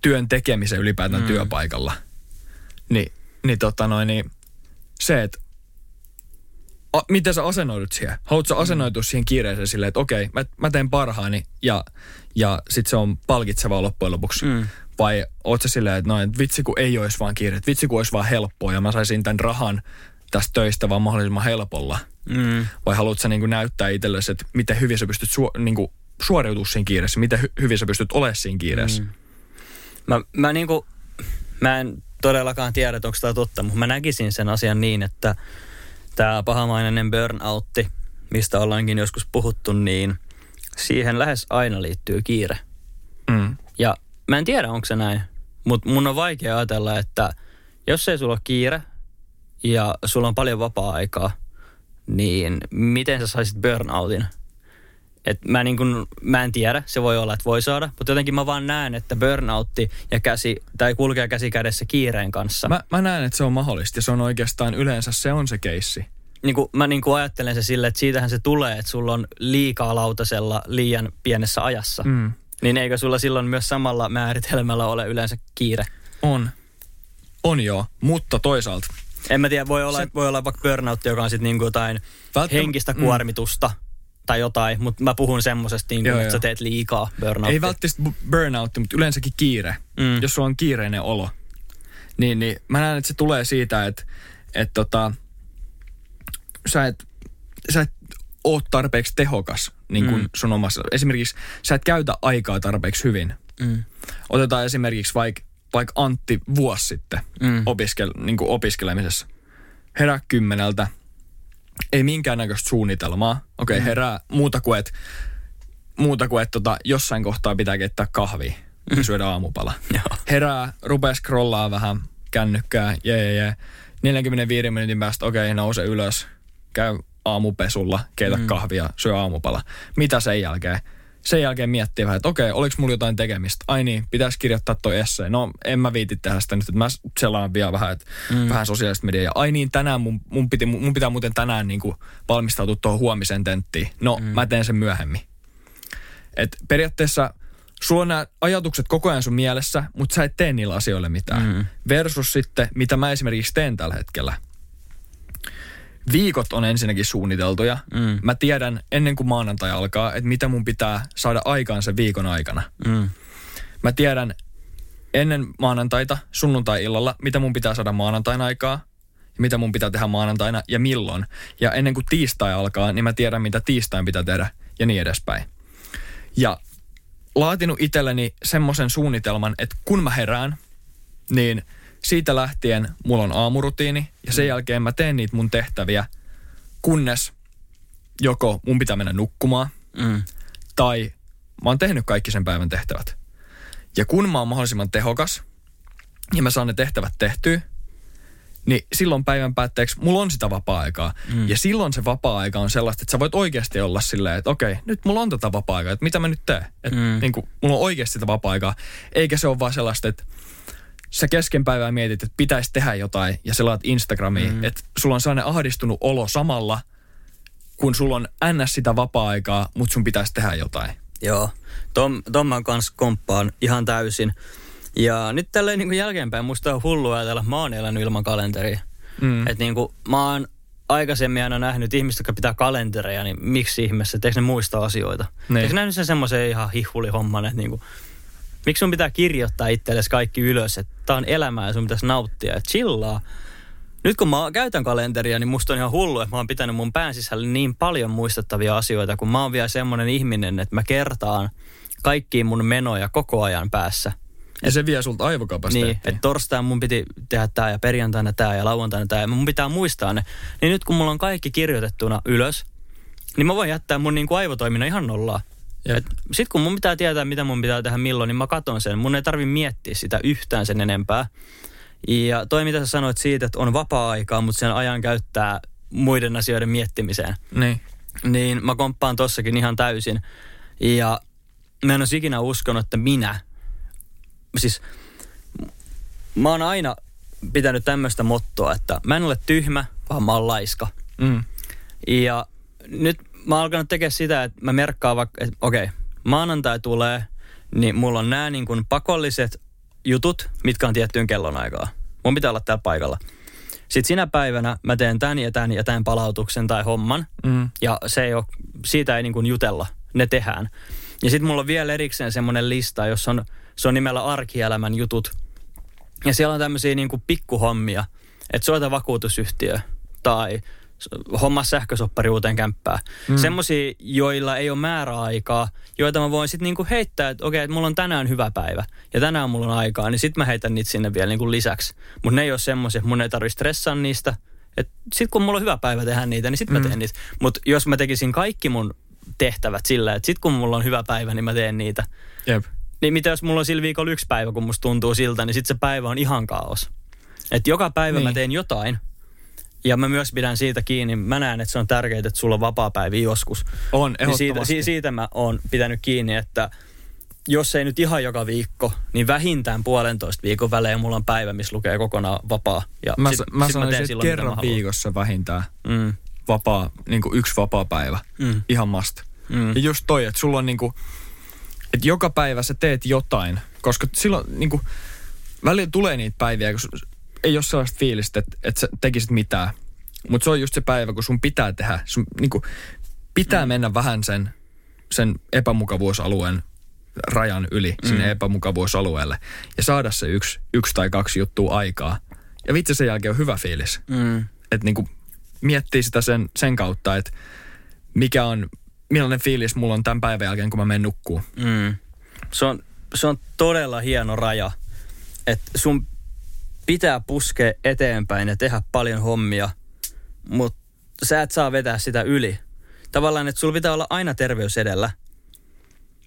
työn tekemisen ylipäätään mm. työpaikalla – niin, niin, tota noin, niin se, että a, miten sä asennoidut siihen? Haluatko mm. asennoitua siihen kiireeseen silleen, että okei, mä, mä teen parhaani ja, ja sit se on palkitsevaa loppujen lopuksi? Mm. Vai oot sä silleen, että no, et vitsi kun ei olisi vaan kiire, että vitsi kun olisi vaan helppoa ja mä saisin tämän rahan tästä töistä vaan mahdollisimman helpolla? Mm. Vai haluatko sä niin näyttää itsellesi, että miten hyvin sä pystyt su, niin suoriutumaan siinä kiireessä, miten hy, hyvin sä pystyt olemaan siinä kiireessä? Mm. Mä, mä, niin kuin, mä en todellakaan tiedä, onko tämä totta, mutta mä näkisin sen asian niin, että tämä pahamainen burnoutti, mistä ollaankin joskus puhuttu, niin siihen lähes aina liittyy kiire. Mm. Mä en tiedä, onko se näin, mutta mun on vaikea ajatella, että jos ei sulla ole kiire ja sulla on paljon vapaa-aikaa, niin miten sä saisit burnoutin? Et mä, niin kun, mä en tiedä, se voi olla, että voi saada, mutta jotenkin mä vaan näen, että burnoutti ja käsi, tai kulkee käsi kädessä kiireen kanssa. Mä, mä näen, että se on mahdollista ja se on oikeastaan yleensä se on se keissi. Niin kun, mä niin kun ajattelen se silleen, että siitähän se tulee, että sulla on liikaa lautasella liian pienessä ajassa. Mm. Niin eikö sulla silloin myös samalla määritelmällä ole yleensä kiire? On. On joo, mutta toisaalta. En mä tiedä, voi olla, Se- voi olla vaikka burnout, joka on sitten niinku jotain Välttäm- henkistä mm. kuormitusta tai jotain, mutta mä puhun semmosesta, Joo, että sä teet liikaa burnouttia. Ei välttämättä bu- burnout, mutta yleensäkin kiire. Mm. Jos sulla on kiireinen olo, niin, niin mä näen, että se tulee siitä, että, että tota, sä et, sä et oo tarpeeksi tehokas niin kuin Mm. sun omassa. Esimerkiksi sä et käytä aikaa tarpeeksi hyvin. Mm. Otetaan esimerkiksi vaikka vaik Antti vuosi sitten Mm. opiskel, niin kuin opiskelemisessa. Herää kymmeneltä, ei minkäännäköistä suunnitelmaa. Okei, okay, herää muuta kuin, että muuta kuin, että tota, jossain kohtaa pitää keittää kahvia ja syödä aamupala. Herää, rupeaa scrollaa vähän kännykkää, jee, jee, jee. 45 minuutin päästä, okei, okay, nouse ylös, käy aamupesulla, keitä mm. kahvia, syö aamupala. Mitä sen jälkeen? Sen jälkeen miettii vähän, että okei, oliko mulla jotain tekemistä? Ai niin, pitäisi kirjoittaa toi essay. No, en mä viiti tehdä sitä nyt, että mä selaan vielä vähän, että mm. vähän sosiaalista mediaa. Ai niin, tänään mun, mun, piti, mun pitää muuten tänään niin kuin valmistautua tuohon huomiseen tenttiin. No, mm. mä teen sen myöhemmin. Et periaatteessa sulla on nämä ajatukset koko ajan sun mielessä, mutta sä et tee niillä asioille mitään. Mm. Versus sitten, mitä mä esimerkiksi teen tällä hetkellä. Viikot on ensinnäkin suunniteltuja. Mm. Mä tiedän ennen kuin maanantai alkaa, että mitä mun pitää saada aikaan sen viikon aikana. Mm. Mä tiedän ennen maanantaita, sunnuntai-illalla, mitä mun pitää saada maanantain aikaa, ja mitä mun pitää tehdä maanantaina ja milloin. Ja ennen kuin tiistai alkaa, niin mä tiedän, mitä tiistain pitää tehdä ja niin edespäin. Ja laatinut itselleni semmoisen suunnitelman, että kun mä herään, niin siitä lähtien mulla on aamurutiini ja sen jälkeen mä teen niitä mun tehtäviä, kunnes joko mun pitää mennä nukkumaan Mm. tai mä oon tehnyt kaikki sen päivän tehtävät. Ja kun mä oon mahdollisimman tehokas ja mä saan ne tehtävät tehtyä, niin silloin päivän päätteeksi mulla on sitä vapaa-aikaa. Mm. Ja silloin se vapaa-aika on sellaista, että sä voit oikeasti olla silleen, että okei, nyt mulla on tätä vapaa-aikaa, että mitä mä nyt teen. Että Mm. niin kuin, mulla on oikeasti sitä vapaa-aikaa. Eikä se ole vaan sellaista, että sä kesken päivää mietit, että pitäisi tehdä jotain ja selaat Instagramiin. Mm. Että sulla on sellainen ahdistunut olo samalla, kun sulla on ns. sitä vapaa-aikaa, mutta sun pitäisi tehdä jotain. Joo, Tom, Tom mä kans komppaan ihan täysin. Ja nyt tälleen niin jälkeenpäin musta on hullu ajatella, että mä oon elänyt ilman kalenteria. Mm. Että niin kuin, mä oon aikaisemmin aina nähnyt ihmistä, jotka pitää kalentereja, niin miksi ihmeessä, etteikö ne muista asioita? Niin. Eikö nähnyt sen semmoisen ihan hihulihomman, että niin kuin, miksi sun pitää kirjoittaa itsellesi kaikki ylös, että tää on elämää ja sun pitäisi nauttia ja chillaa. Nyt kun mä käytän kalenteria, niin musta on ihan hullu, että mä oon pitänyt mun pään sisällä niin paljon muistettavia asioita, kun mä oon vielä semmoinen ihminen, että mä kertaan kaikkiin mun menoja koko ajan päässä. Ja se vie sulta aivokapasiteettia. Niin, että torstaina mun piti tehdä tää ja perjantaina tää ja lauantaina tää ja mun pitää muistaa ne. Niin nyt kun mulla on kaikki kirjoitettuna ylös, niin mä voin jättää mun niinku aivotoiminnan ihan nollaa. Sitten kun mun pitää tietää, mitä mun pitää tehdä milloin, niin mä katon sen. Mun ei tarvi miettiä sitä yhtään sen enempää. Ja toi, mitä sä sanoit siitä, että on vapaa-aikaa, mutta sen ajan käyttää muiden asioiden miettimiseen Niin. niin mä komppaan tossakin ihan täysin. Ja mä en olisi ikinä uskonut, että minä, siis mä oon aina pitänyt tämmöistä mottoa, että mä en ole tyhmä, vaan mä oon laiska. Mm. Ja nyt mä oon alkanut tekemään sitä, että mä merkkaan vaikka, että okei, maanantai tulee, niin mulla on nämä niin kuin pakolliset jutut, mitkä on tiettyyn kellonaikaa. Mun pitää olla täällä paikalla. Sitten sinä päivänä mä teen tän ja tän ja tän palautuksen tai homman. Mm. Ja se ei ole, siitä ei niin kuin jutella, ne tehdään. Ja sitten mulla on vielä erikseen semmoinen lista, jossa on, se on nimellä arkielämän jutut. Ja siellä on tämmöisiä niin kuin pikkuhommia, että soita vakuutusyhtiö tai homma sähkösoppari uuteen kämppään. Mm. Semmoisia, joilla ei ole määräaikaa, joita mä voin sitten niinku heittää, että okei, että mulla on tänään hyvä päivä ja tänään mulla on aikaa, niin sitten mä heitän niitä sinne vielä niinku lisäksi. Mutta ne ei ole semmoisia, mun ei tarvitse stressaa niistä. Sitten kun mulla on hyvä päivä tehdä niitä, niin sitten mä teen niitä. Mutta jos mä tekisin kaikki mun tehtävät sillä, että sitten kun mulla on hyvä päivä, niin mä teen niitä. Jep. Niin mitä jos mulla on sillä viikolla yksi päivä, kun musta tuntuu siltä, niin sitten se päivä on ihan kaos. Että joka päivä niin. mä teen jotain. Ja mä myös pidän siitä kiinni. Mä näen, että se on tärkeää, että sulla on vapaa-päiviä joskus. On, Niin siitä, ehdottomasti. si- siitä mä oon pitänyt kiinni, että jos ei nyt ihan joka viikko, niin vähintään puolentoista viikon välein mulla on päivä, missä lukee kokonaan vapaa. Ja Mä, sit, mä sit sanoisin, teen että silloin, kerran mä viikossa vähintään Mm, vapaa, niin kuin yksi vapaa päivä. mm, Ihan must. mm, Ja just toi, että sulla on niinku, että joka päivä sä teet jotain, koska silloin niinku, välillä tulee niitä päiviä, kun ei ole sellaista fiilistä, että, että sä tekisit mitään. Mutta se on just se päivä, kun sun pitää tehdä, sun niinku, pitää mm. mennä vähän sen, sen epämukavuusalueen rajan yli mm. sinne epämukavuusalueelle ja saada se yksi, yksi tai kaksi juttua aikaa. Ja vitsi sen jälkeen on hyvä fiilis. mm. Että niinku miettii sitä sen, sen kautta, että mikä on, millainen fiilis mulla on tämän päivän jälkeen, kun mä menen nukkuu. Mm. Se, on, se on todella hieno raja, että sun pitää puskea eteenpäin ja tehdä paljon hommia, mutta sä et saa vetää sitä yli. Tavallaan, että sulla pitää olla aina terveys edellä.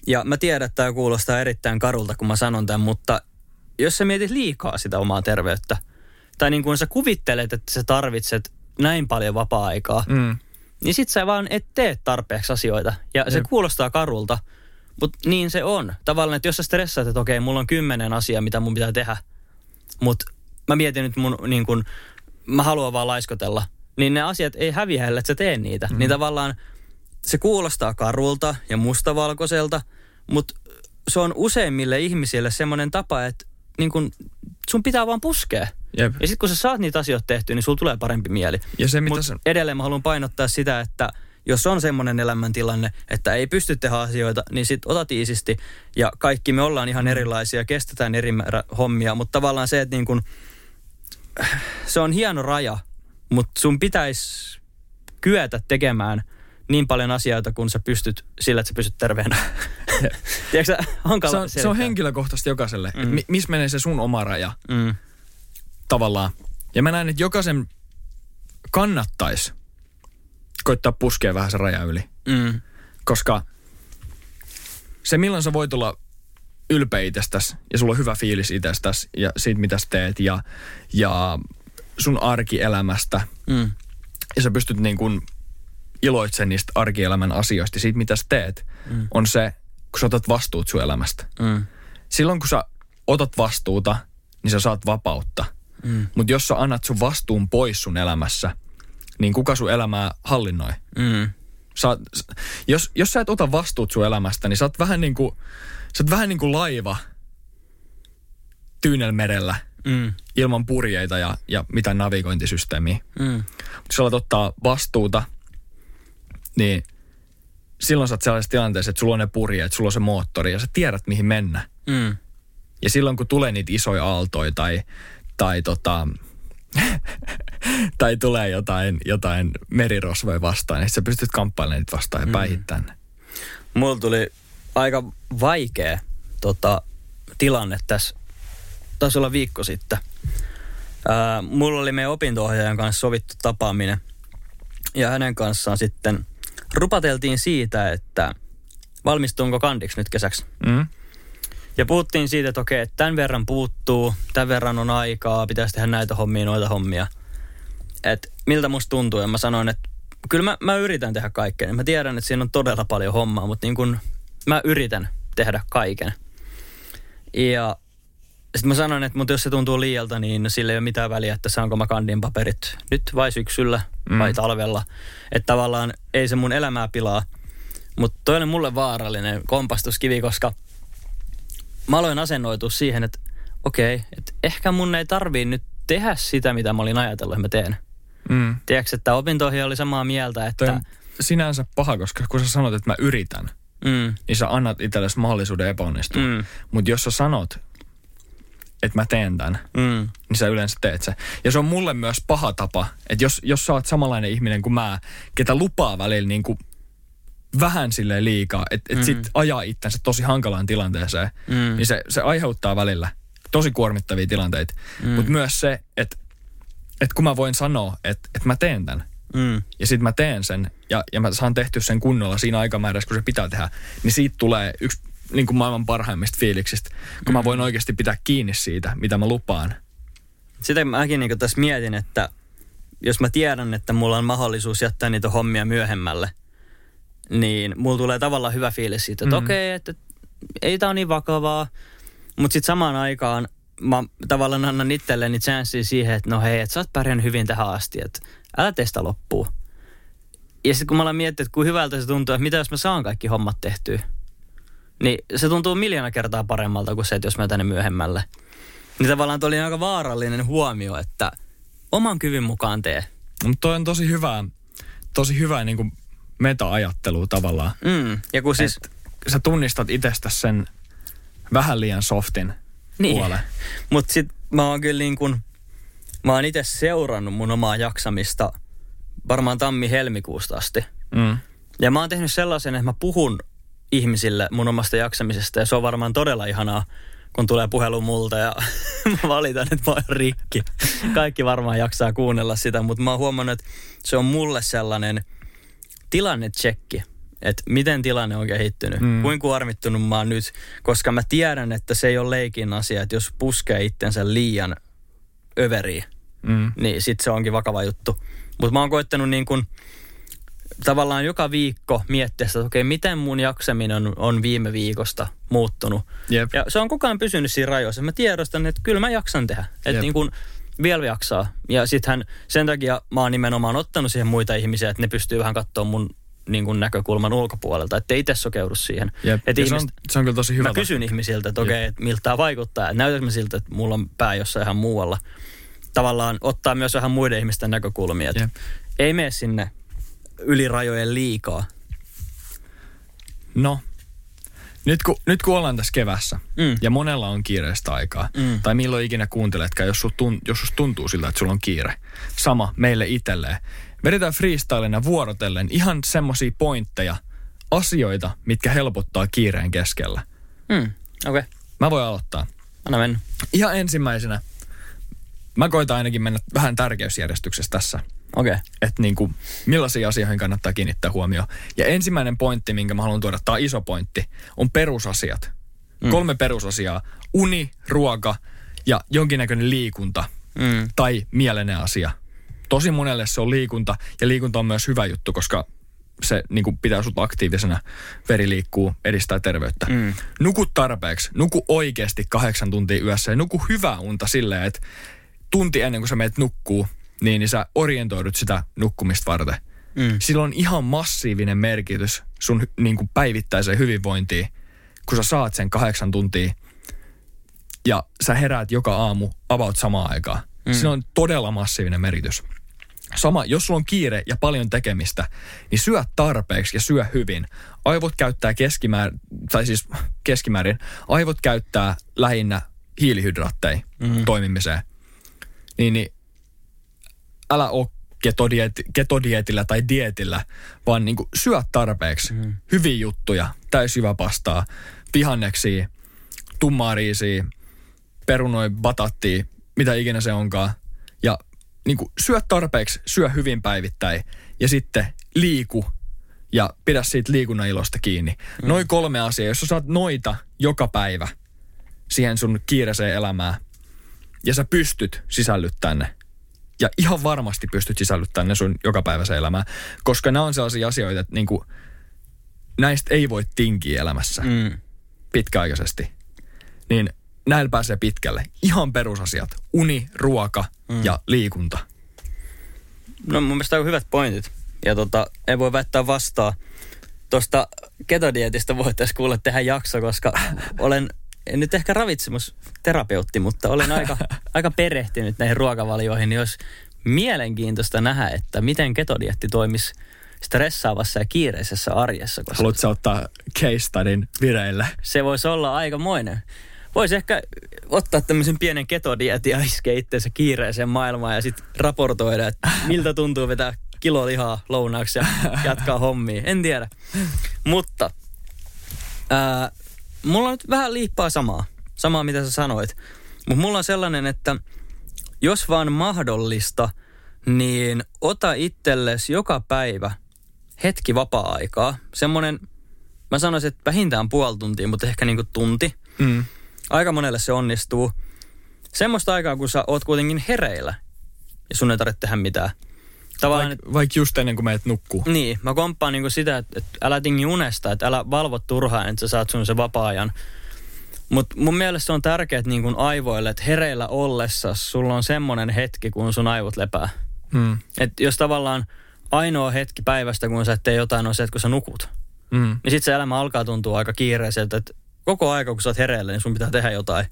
Ja mä tiedän, että tämä kuulostaa erittäin karulta, kun mä sanon tämän, mutta jos sä mietit liikaa sitä omaa terveyttä, tai niin kuin sä kuvittelet, että sä tarvitset näin paljon vapaa-aikaa, Mm. niin sit sä vaan et tee tarpeeksi asioita. Ja se Jep. kuulostaa karulta, mutta niin se on. Tavallaan, että jos sä stressaat, että okei, mulla on kymmenen asiaa, mitä mun pitää tehdä, mutta mä mietin nyt mun, niin kun, mä haluan vaan laiskotella, niin ne asiat ei häviä, ellei sä tee niitä. Mm. Niin tavallaan se kuulostaa karulta ja mustavalkoiselta, mutta se on useimmille ihmisille semmoinen tapa, että niin kun, sun pitää vaan puskea. Jep. Ja sitten kun sä saat niitä asioita tehtyä, niin sulla tulee parempi mieli. Ja se, mitä sä... edelleen mä haluan painottaa sitä, että jos on semmoinen elämäntilanne, että ei pysty tehdä asioita, niin sit otat iisisti. Ja kaikki me ollaan ihan erilaisia, kestetään eri määrä hommia, mutta tavallaan se, että niin kun, se on hieno raja, mutta sun pitäisi kyetä tekemään niin paljon asioita, kun sä pystyt sillä, että sä pysyt terveenä. Tiedätkö hankala Se on, se on henkilökohtaisesti jokaiselle, mm. Että missä menee se sun oma raja Mm, tavallaan. Ja mä näen, että jokaisen kannattaisi koittaa puskea vähän se raja yli. mm, Koska se, milloin sä voit olla ylpeä itsestäsi ja sulla on hyvä fiilis itsestäsi ja siitä, mitä sä teet ja, ja sun arkielämästä mm, ja sä pystyt niin kuin iloitsemaan niistä arkielämän asioista siitä, mitä sä teet, Mm. on se, kun sä otat vastuut sun elämästä. mm, Silloin, kun sä otat vastuuta, niin sä saat vapautta. mm, Mutta jos sä annat sun vastuun pois sun elämässä, niin kuka sun elämää hallinnoi? mm, Sä, jos, jos sä et ota vastuut sun elämästä, niin sä oot vähän niin kuin, sä oot vähän niin kuin laiva Tyynelmerellä mm, ilman purjeita ja, ja mitään navigointisysteemiä. mm, Kun sä alat ottaa vastuuta, niin silloin sä oot sellaisessa tilanteessa, että sulla on ne purjeet, sulla on se moottori ja sä tiedät mihin mennä. mm. Ja silloin kun tulee niitä isoja aaltoja tai, tai, tota, tai tulee jotain, jotain merirosvoja vastaan, niin sä pystyt kamppailemaan niitä vastaan ja mm. päihittämään ne. Mulla tuli aika vaikea tota, tilanne tässä, taisi olla viikko sitten. Ää, mulla oli meidän opinto-ohjaajan kanssa sovittu tapaaminen. Ja hänen kanssaan sitten rupateltiin siitä, että valmistuunko kandiksi nyt kesäksi. Mm? Ja puhuttiin siitä, että okei, että tämän verran puuttuu, tämän verran on aikaa, pitäisi tehdä näitä hommia, noita hommia. Että miltä musta tuntuu. Ja mä sanoin, että kyllä mä, mä yritän tehdä kaikkea. Mä tiedän, että siinä on todella paljon hommaa, mutta niin kun mä yritän tehdä kaiken. Ja sitten mä sanoin, että mutta jos se tuntuu liialta, niin sillä ei ole mitään väliä, että saanko mä kandin paperit nyt vai syksyllä Mm. vai talvella. Että tavallaan ei se mun elämää pilaa. Mutta toi oli mulle vaarallinen kompastuskivi, koska mä aloin asennoitua siihen, että okei, että ehkä mun ei tarvii nyt tehdä sitä, mitä mä olin ajatellut, että mä teen. Mm. Tiedätkö, että opinto oli samaa mieltä, Toi että... on sinänsä paha, koska kun sä sanot, että mä yritän, Mm, niin sä annat itsellesi mahdollisuuden epäonnistua. Mm. Mutta jos sä sanot, että mä teen tämän, mm, niin sä yleensä teet se. Ja se on mulle myös paha tapa, että jos, jos sä oot samanlainen ihminen kuin mä, ketä lupaa välillä niin kuin vähän sille liikaa, että et Mm. sit ajaa itsensä tosi hankalaan tilanteeseen, mm, niin se, se aiheuttaa välillä tosi kuormittavia tilanteita. Mm. Mutta myös se, että et kun mä voin sanoa, että et mä teen tämän, mm, ja sitten mä teen sen, ja, ja mä saan tehty sen kunnolla siinä aikamäärässä, kun se pitää tehdä, niin siitä tulee yksi niin kuin maailman parhaimmista fiiliksistä, kun mm. mä voin oikeasti pitää kiinni siitä, mitä mä lupaan. sitä mäkin niin tässä mietin, että jos mä tiedän, että mulla on mahdollisuus jättää niitä hommia myöhemmälle, niin mulla tulee tavallaan hyvä fiilis siitä, että mm. okei, okay, että ei tää ole niin vakavaa. Mutta sitten samaan aikaan mä tavallaan annan itselleni chanssiin siihen, että no hei, että sä oot pärjännyt hyvin tähän asti, että älä testa loppuu. Ja sitten kun mä olen miettinyt, että kuin hyvältä se tuntuu, että mitä jos mä saan kaikki hommat tehtyä, niin se tuntuu miljoona kertaa paremmalta kuin se, että jos mä tänne myöhemmälle. Niin tavallaan oli aika vaarallinen huomio, että oman kyvyn mukaan tee. Mutta toi on tosi hyvää, tosi hyvää niin kuin meta-ajattelua tavallaan. Mm. Ja kun siis... Et sä tunnistat itsestä sen vähän liian softin niin. puolen. Mutta sit mä oon kyllä niin kun, mä oon itse seurannut mun omaa jaksamista varmaan tammi-helmikuusta asti. Mm. Ja mä oon tehnyt sellaisen, että mä puhun ihmisille mun omasta jaksamisesta ja se on varmaan todella ihanaa, kun tulee puhelu multa ja mä valitan, että mä oon rikki. Kaikki varmaan jaksaa kuunnella sitä, mutta mä oon huomannut, että se on mulle sellainen tilannetsekki että miten tilanne on kehittynyt, mm. kuinka kuormittunut mä oon nyt, koska mä tiedän, että se ei ole leikin asia, että jos puskee itsensä liian överiin, mm. niin sit se onkin vakava juttu. Mutta mä oon koittanut niin kun, tavallaan joka viikko miettiä sitä, että okei, miten mun jaksaminen on, on viime viikosta muuttunut. Jep. Ja se on koko ajan pysynyt siinä rajoissa. Mä tiedostan, että kyllä mä jaksan tehdä. Että niin kun vielä jaksaa. Ja sittenhän sen takia mä oon nimenomaan ottanut siihen muita ihmisiä, että ne pystyy vähän katsoa mun niin kuin näkökulman ulkopuolelta, että itse sokeudu siihen. Jep. Et ihmiset, se, on, se on kyllä tosi hyvä. Mä kysyn ihmisiltä, että okei, okay, että miltä tämä vaikuttaa. Että näytätkö mä siltä, että mulla on pää jossain ihan muualla. Tavallaan ottaa myös vähän muiden ihmisten näkökulmia. Että ei mene sinne yli rajojen liikaa. No, nyt kun, nyt kun ollaan tässä kevässä mm. ja monella on kiireistä aikaa, mm. tai milloin ikinä kuunteletkaan, jos, tunt, jos susta tuntuu siltä, että sulla on kiire. Sama meille itselleen vedetään freestylena vuorotellen ihan semmosia pointteja, asioita, mitkä helpottaa kiireen keskellä. Hmm, okei. Okay. Mä voin aloittaa. Anna mennä. Ihan ensimmäisenä, mä koitan ainakin mennä vähän tärkeysjärjestyksessä tässä. Okei. Okay. Että niin kuin, millaisiin asioihin kannattaa kiinnittää huomioon. Ja ensimmäinen pointti, minkä mä haluan tuoda, tämä on iso pointti, on perusasiat. Mm. Kolme perusasiaa. Uni, ruoka ja jonkinnäköinen liikunta mm. tai mielenen asia tosi monelle se on liikunta ja liikunta on myös hyvä juttu, koska se niin kuin pitää sut aktiivisena, veri liikkuu, edistää terveyttä. Mm. Nuku tarpeeksi, nuku oikeasti kahdeksan tuntia yössä ja nuku hyvää unta silleen, että tunti ennen kuin sä meet nukkuu, niin, niin sä orientoidut sitä nukkumista varten. Mm. Sillä on ihan massiivinen merkitys sun niin kuin päivittäiseen hyvinvointiin, kun sä saat sen kahdeksan tuntia ja sä heräät joka aamu about samaan aikaan. Mm. Sillä on todella massiivinen merkitys. Sama, jos sulla on kiire ja paljon tekemistä, niin syö tarpeeksi ja syö hyvin. Aivot käyttää keskimäärin, tai siis keskimäärin, aivot käyttää lähinnä hiilihydraatteja mm. toimimiseen. Niin, niin älä ole ketodiet, ketodietillä tai dietillä, vaan niin syö tarpeeksi. Mm. Hyviä juttuja, täysjyväpastaa, vihanneksia, tummaa riisiä, perunoi batattia, mitä ikinä se onkaan. Niin kuin, syö tarpeeksi, syö hyvin päivittäin ja sitten liiku ja pidä siitä liikunnan ilosta kiinni. Mm. Noin kolme asiaa, jos sä saat noita joka päivä siihen sun kiireiseen elämään ja sä pystyt sisällyttämään ne ja ihan varmasti pystyt sisällyttämään ne sun jokapäiväiseen elämään, koska nämä on sellaisia asioita, että niin kuin, näistä ei voi tinkiä elämässä mm. pitkäaikaisesti. Niin näillä pääsee pitkälle. Ihan perusasiat. Uni, ruoka mm. ja liikunta. No mun mielestä on hyvät pointit. Ja tota, ei voi väittää vastaan. Tuosta ketodietistä voitaisiin kuulla tehdä jakso, koska olen en nyt ehkä ravitsemusterapeutti, mutta olen aika, aika perehtynyt näihin ruokavalioihin, niin olisi mielenkiintoista nähdä, että miten ketodietti toimisi stressaavassa ja kiireisessä arjessa. Koska Haluatko ottaa case studyn vireille? Se voisi olla aikamoinen voisi ehkä ottaa tämmöisen pienen ketodietin ja iskeä itseensä kiireeseen maailmaan ja sitten raportoida, että miltä tuntuu vetää kilo lihaa lounaaksi ja jatkaa hommia. En tiedä. Mutta ää, mulla on nyt vähän liippaa samaa. Samaa, mitä sä sanoit. Mutta mulla on sellainen, että jos vaan mahdollista, niin ota itsellesi joka päivä hetki vapaa-aikaa. Semmoinen, mä sanoisin, että vähintään puoli tuntia, mutta ehkä niinku tunti. Mm aika monelle se onnistuu. Semmoista aikaa, kun sä oot kuitenkin hereillä ja sun ei tarvitse tehdä mitään. Tavallaan, Vaikka vaik just ennen kuin meet nukkuu. Niin, mä komppaan niinku sitä, että, että älä tingi unesta, että älä valvo turhaan, että sä saat sun se vapaa-ajan. Mutta mun mielestä se on tärkeää niin aivoille, että hereillä ollessa sulla on semmoinen hetki, kun sun aivot lepää. Mm. Et jos tavallaan ainoa hetki päivästä, kun sä et tee jotain, on se, että kun sä nukut. Mm. Niin sit se elämä alkaa tuntua aika kiireiseltä, että koko aika kun sä oot hereillä, niin sun pitää tehdä jotain.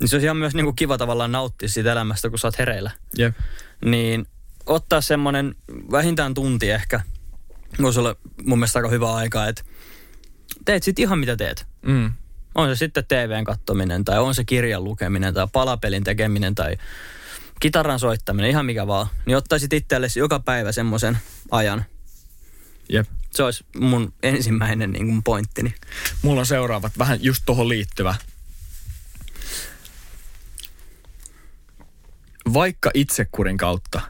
Niin se olisi ihan myös niin kuin kiva tavallaan nauttia siitä elämästä, kun sä oot hereillä. Jep. Niin ottaa semmoinen vähintään tunti ehkä, voisi olla mun mielestä aika hyvä aika, että teet sit ihan mitä teet. Mm. On se sitten TVn kattominen tai on se kirjan lukeminen tai palapelin tekeminen tai kitaran soittaminen, ihan mikä vaan. Niin ottaisit itsellesi joka päivä semmoisen ajan. Jep. Se olisi mun ensimmäinen niin kuin pointtini. Mulla on seuraavat vähän just tuohon liittyvä. Vaikka itsekurin kautta,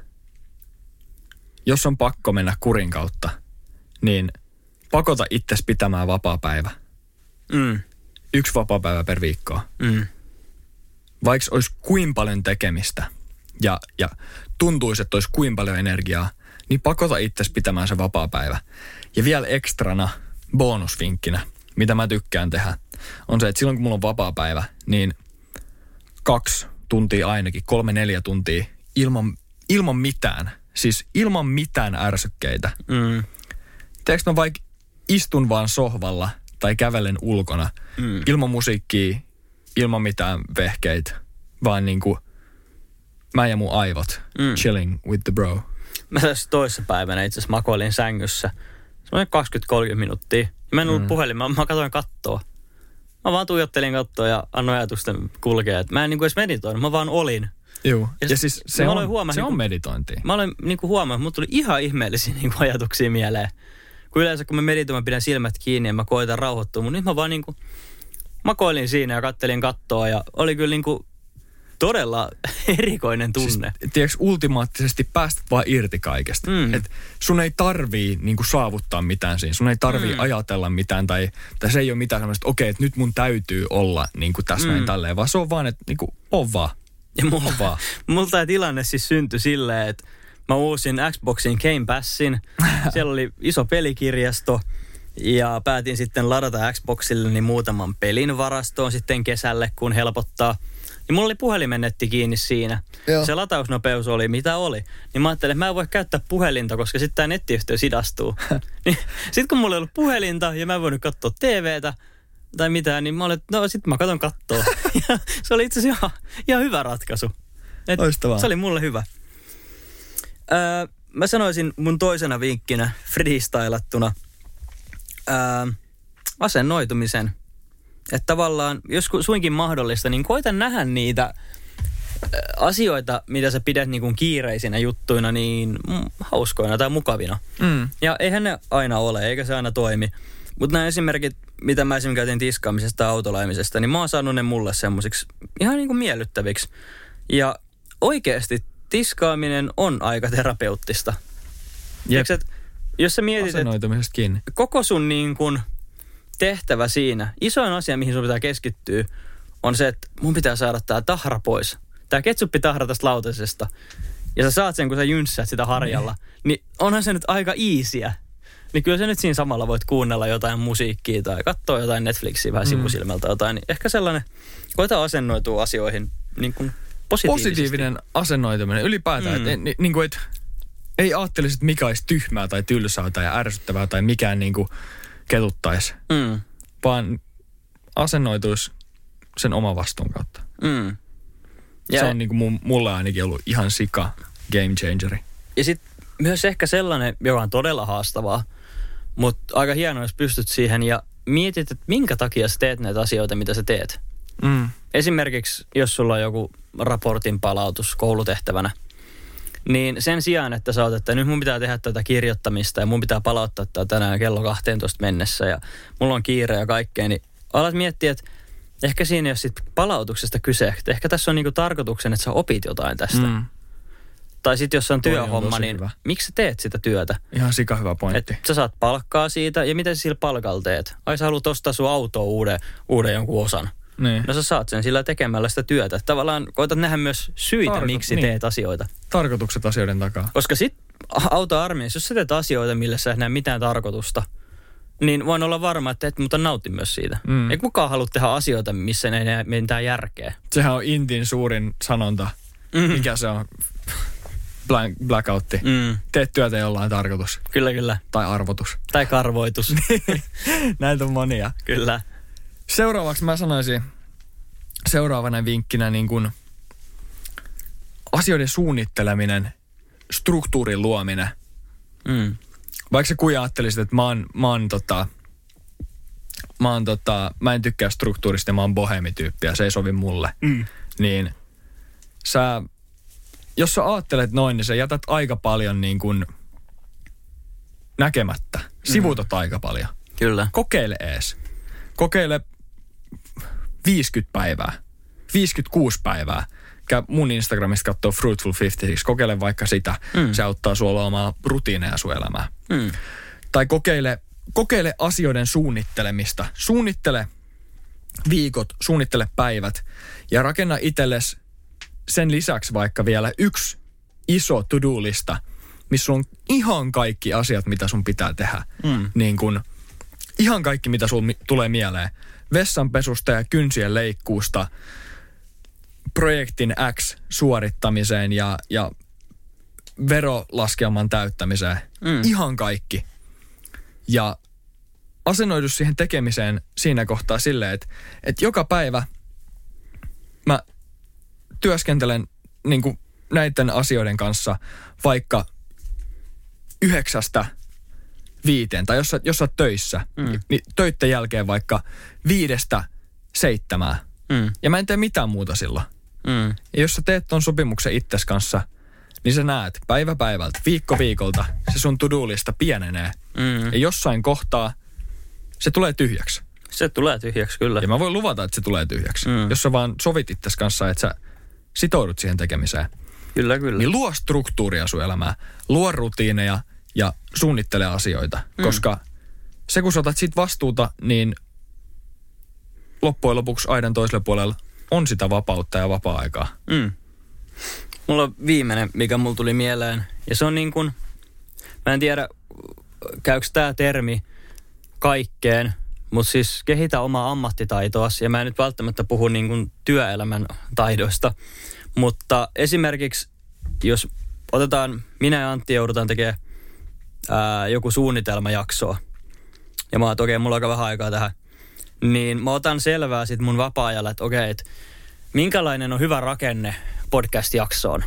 jos on pakko mennä kurin kautta, niin pakota itses pitämään vapaa-päivä. Mm, Yksi vapaa-päivä per viikkoa. mm, Vaikka olisi kuin paljon tekemistä ja, ja tuntuisi, että olisi kuin paljon energiaa, niin pakota itses pitämään se vapaa-päivä. Ja vielä ekstrana, bonusvinkkinä, mitä mä tykkään tehdä, on se, että silloin kun mulla on vapaa-päivä, niin kaksi tuntia ainakin, kolme neljä tuntia ilman, ilman mitään, siis ilman mitään ärsykkeitä. mm, Teekö mä vaikka istun vaan sohvalla tai kävelen ulkona, Mm. ilman musiikkia, ilman mitään vehkeitä, vaan niinku mä ja mun aivot, Mm. chilling with the bro. Mä tässä toissa päivänä itse asiassa makoilin sängyssä. Semmoinen 20-30 minuuttia. Mä en ollut mm. puhelin, mä, mä katsoin kattoa. Mä vaan tuijottelin kattoa ja annoin ajatusten kulkea. Et mä en niinku edes meditoinut, mä vaan olin. Joo. Ja Ja, siis se, mä on, huomaa se niinku- on meditointia. Mä olen niinku huomannut, että mulla tuli ihan ihmeellisiä niinku ajatuksia mieleen. Kun yleensä kun mä meditoin, mä pidän silmät kiinni ja mä koitan rauhoittua. Mutta nyt mä vaan niinku makoilin siinä ja kattelin kattoa ja oli kyllä niinku todella erikoinen tunne. Siis, tiedätkö, ultimaattisesti päästät vaan irti kaikesta. Mm. Et sun ei tarvii niin kuin, saavuttaa mitään siinä. Sun ei tarvii Mm. ajatella mitään tai, tai se ei ole mitään sellaista, että okei, että nyt mun täytyy olla niin kuin tässä mm. näin tälleen. Vaan se on vaan, että niin kuin, on vaan. Ja mulla, On vaan. mulla tämä tilanne siis syntyi silleen, että mä uusin Xboxin Game Passin. Siellä oli iso pelikirjasto ja päätin sitten ladata Xboxille niin muutaman pelin varastoon sitten kesälle, kun helpottaa. Ja mulla oli puhelimennetti kiinni siinä. Joo. Se latausnopeus oli mitä oli. Niin mä ajattelin, että mä en voi käyttää puhelinta, koska sitten tämä nettiyhteys hidastuu. niin, sitten kun mulla ei ollut puhelinta ja mä en voinut katsoa TVtä, tai mitään, niin mä olin, no sit mä katon kattoa. ja se oli itse asiassa ihan, ihan hyvä ratkaisu. Et Loistavaa. Se oli mulle hyvä. Öö, mä sanoisin mun toisena vinkkinä freestylattuna öö, asennoitumisen. Että tavallaan, jos suinkin mahdollista, niin koita nähdä niitä asioita, mitä sä pidät niin kuin kiireisinä juttuina, niin mm, hauskoina tai mukavina. Mm. Ja eihän ne aina ole, eikä se aina toimi. Mutta nämä esimerkit, mitä mä esimerkiksi käytin tiskaamisesta ja autolaimisesta, niin mä oon saanut ne mulle semmoisiksi ihan niin kuin miellyttäviksi. Ja oikeasti tiskaaminen on aika terapeuttista. Jep. Että jos sä mietit, että koko sun niin kuin tehtävä siinä, isoin asia, mihin sun pitää keskittyä, on se, että mun pitää saada tää tahra pois. Tää ketsuppitahra tästä lautasesta. Ja sä saat sen, kun sä jynssäät sitä harjalla. Niin onhan se nyt aika iisiä. Niin kyllä sä nyt siinä samalla voit kuunnella jotain musiikkia tai katsoa jotain Netflixiä vähän Mm. sivusilmältä jotain. Niin ehkä sellainen, koita asennoitua asioihin niin kuin. Positiivinen asennoituminen ylipäätään. Mm. Mm. Et, ni, niin kuin, et, ei ajattelisi, että mikä olisi tyhmää tai tylsää tai ärsyttävää tai mikään niin kuin ketuttaisi, Mm. vaan asennoituisi sen oman vastuun kautta. Mm. Ja se on niin kuin mun, mulle ainakin ollut ihan sika game changeri. ja sitten myös ehkä sellainen, joka on todella haastavaa, mutta aika hienoa, jos pystyt siihen ja mietit, että minkä takia sä teet näitä asioita, mitä sä teet. Mm. Esimerkiksi, jos sulla on joku raportin palautus koulutehtävänä, niin sen sijaan, että sä oot, että nyt mun pitää tehdä tätä kirjoittamista ja mun pitää palauttaa tätä tänään kello 12 mennessä ja mulla on kiire ja kaikkea, niin alat miettiä, että ehkä siinä ei ole sit palautuksesta kyse. Että ehkä tässä on niinku tarkoituksen, että sä opit jotain tästä. Mm. Tai sitten jos on on työhomma, tosi niin hyvä. miksi sä teet sitä työtä? Ihan sika hyvä pointti. Että sä saat palkkaa siitä ja mitä sä sillä palkalla teet? Ai sä haluat ostaa sun autoa uuden, uuden jonkun osan. Niin. No sä saat sen sillä tekemällä sitä työtä. Tavallaan koetat nähdä myös syitä, Tarko- miksi niin. teet asioita. Tarkoitukset asioiden takaa. Koska sit auta armeijassa, jos sä teet asioita, millä sä näe mitään tarkoitusta, niin voin olla varma, että et mutta nautti myös siitä. Mm. Ei kukaan halua tehdä asioita, missä ne ei näe mitään järkeä. Sehän on Intin suurin sanonta. Mm. Mikä se on? Blank, blackoutti. Mm, Teet työtä jollain tarkoitus. kyllä, kyllä. Tai arvotus. Tai karvoitus. Näitä on monia. kyllä. Seuraavaksi mä sanoisin seuraavana vinkkinä niin kuin asioiden suunnitteleminen, struktuurin luominen. Mm. Vaikka sä kuja ajattelisit, että mä oon, mä oon tota, mä, oon tota, mä en tykkää struktuurista ja mä oon bohemityyppi ja se ei sovi mulle. Mm. Niin sä, jos sä ajattelet noin, niin sä jätät aika paljon niin kuin näkemättä. Sivuutat mm. aika paljon. Kyllä. Kokeile ees. Kokeile 50 päivää, 56 päivää. Käy mun Instagramista katsoo Fruitful 56. Kokeile vaikka sitä. Mm. Se auttaa sua luomaan rutiineja sun. Mm. Tai kokeile, kokeile asioiden suunnittelemista. Suunnittele viikot, suunnittele päivät ja rakenna itsellesi sen lisäksi vaikka vielä yksi iso to-do-lista, missä on ihan kaikki asiat, mitä sun pitää tehdä. Mm. Niin kun, ihan kaikki, mitä mi- tulee mieleen. Vessanpesusta ja kynsien leikkuusta, projektin X suorittamiseen ja, ja verolaskelman täyttämiseen. Mm. Ihan kaikki. Ja asennoidu siihen tekemiseen siinä kohtaa silleen, että, että joka päivä mä työskentelen niin kuin näiden asioiden kanssa vaikka yhdeksästä viiteen, tai jos sä, jos sä oot töissä, mm. Mm. niin töitten jälkeen vaikka viidestä seitsemään. Mm. Ja mä en tee mitään muuta silloin. Mm. Ja jos sä teet ton sopimuksen itses kanssa, niin sä näet päivä päivältä, viikko viikolta, se sun to-do-lista pienenee. Mm. Ja jossain kohtaa se tulee tyhjäksi. Se tulee tyhjäksi, kyllä. Ja mä voin luvata, että se tulee tyhjäksi. Mm. Jos sä vaan sovit itses kanssa, että sä sitoudut siihen tekemiseen. Kyllä, kyllä. Niin luo struktuuria sun elämään. Luo rutiineja ja suunnittele asioita. Mm. Koska se kun sä otat siitä vastuuta, niin loppujen lopuksi aidan toisella puolella on sitä vapautta ja vapaa-aikaa. Mm. Mulla on viimeinen, mikä mulla tuli mieleen. Ja se on niin kuin, mä en tiedä, käykö tämä termi kaikkeen, mutta siis kehitä omaa ammattitaitoa. Ja mä en nyt välttämättä puhu niin kuin työelämän taidoista. Mutta esimerkiksi, jos otetaan, minä ja Antti joudutaan tekemään ää, joku suunnitelmajaksoa. Ja mä oon, että okei, mulla on aika vähän aikaa tähän. Niin mä otan selvää sit mun vapaa-ajalla, että okei, että minkälainen on hyvä rakenne podcast-jaksoon.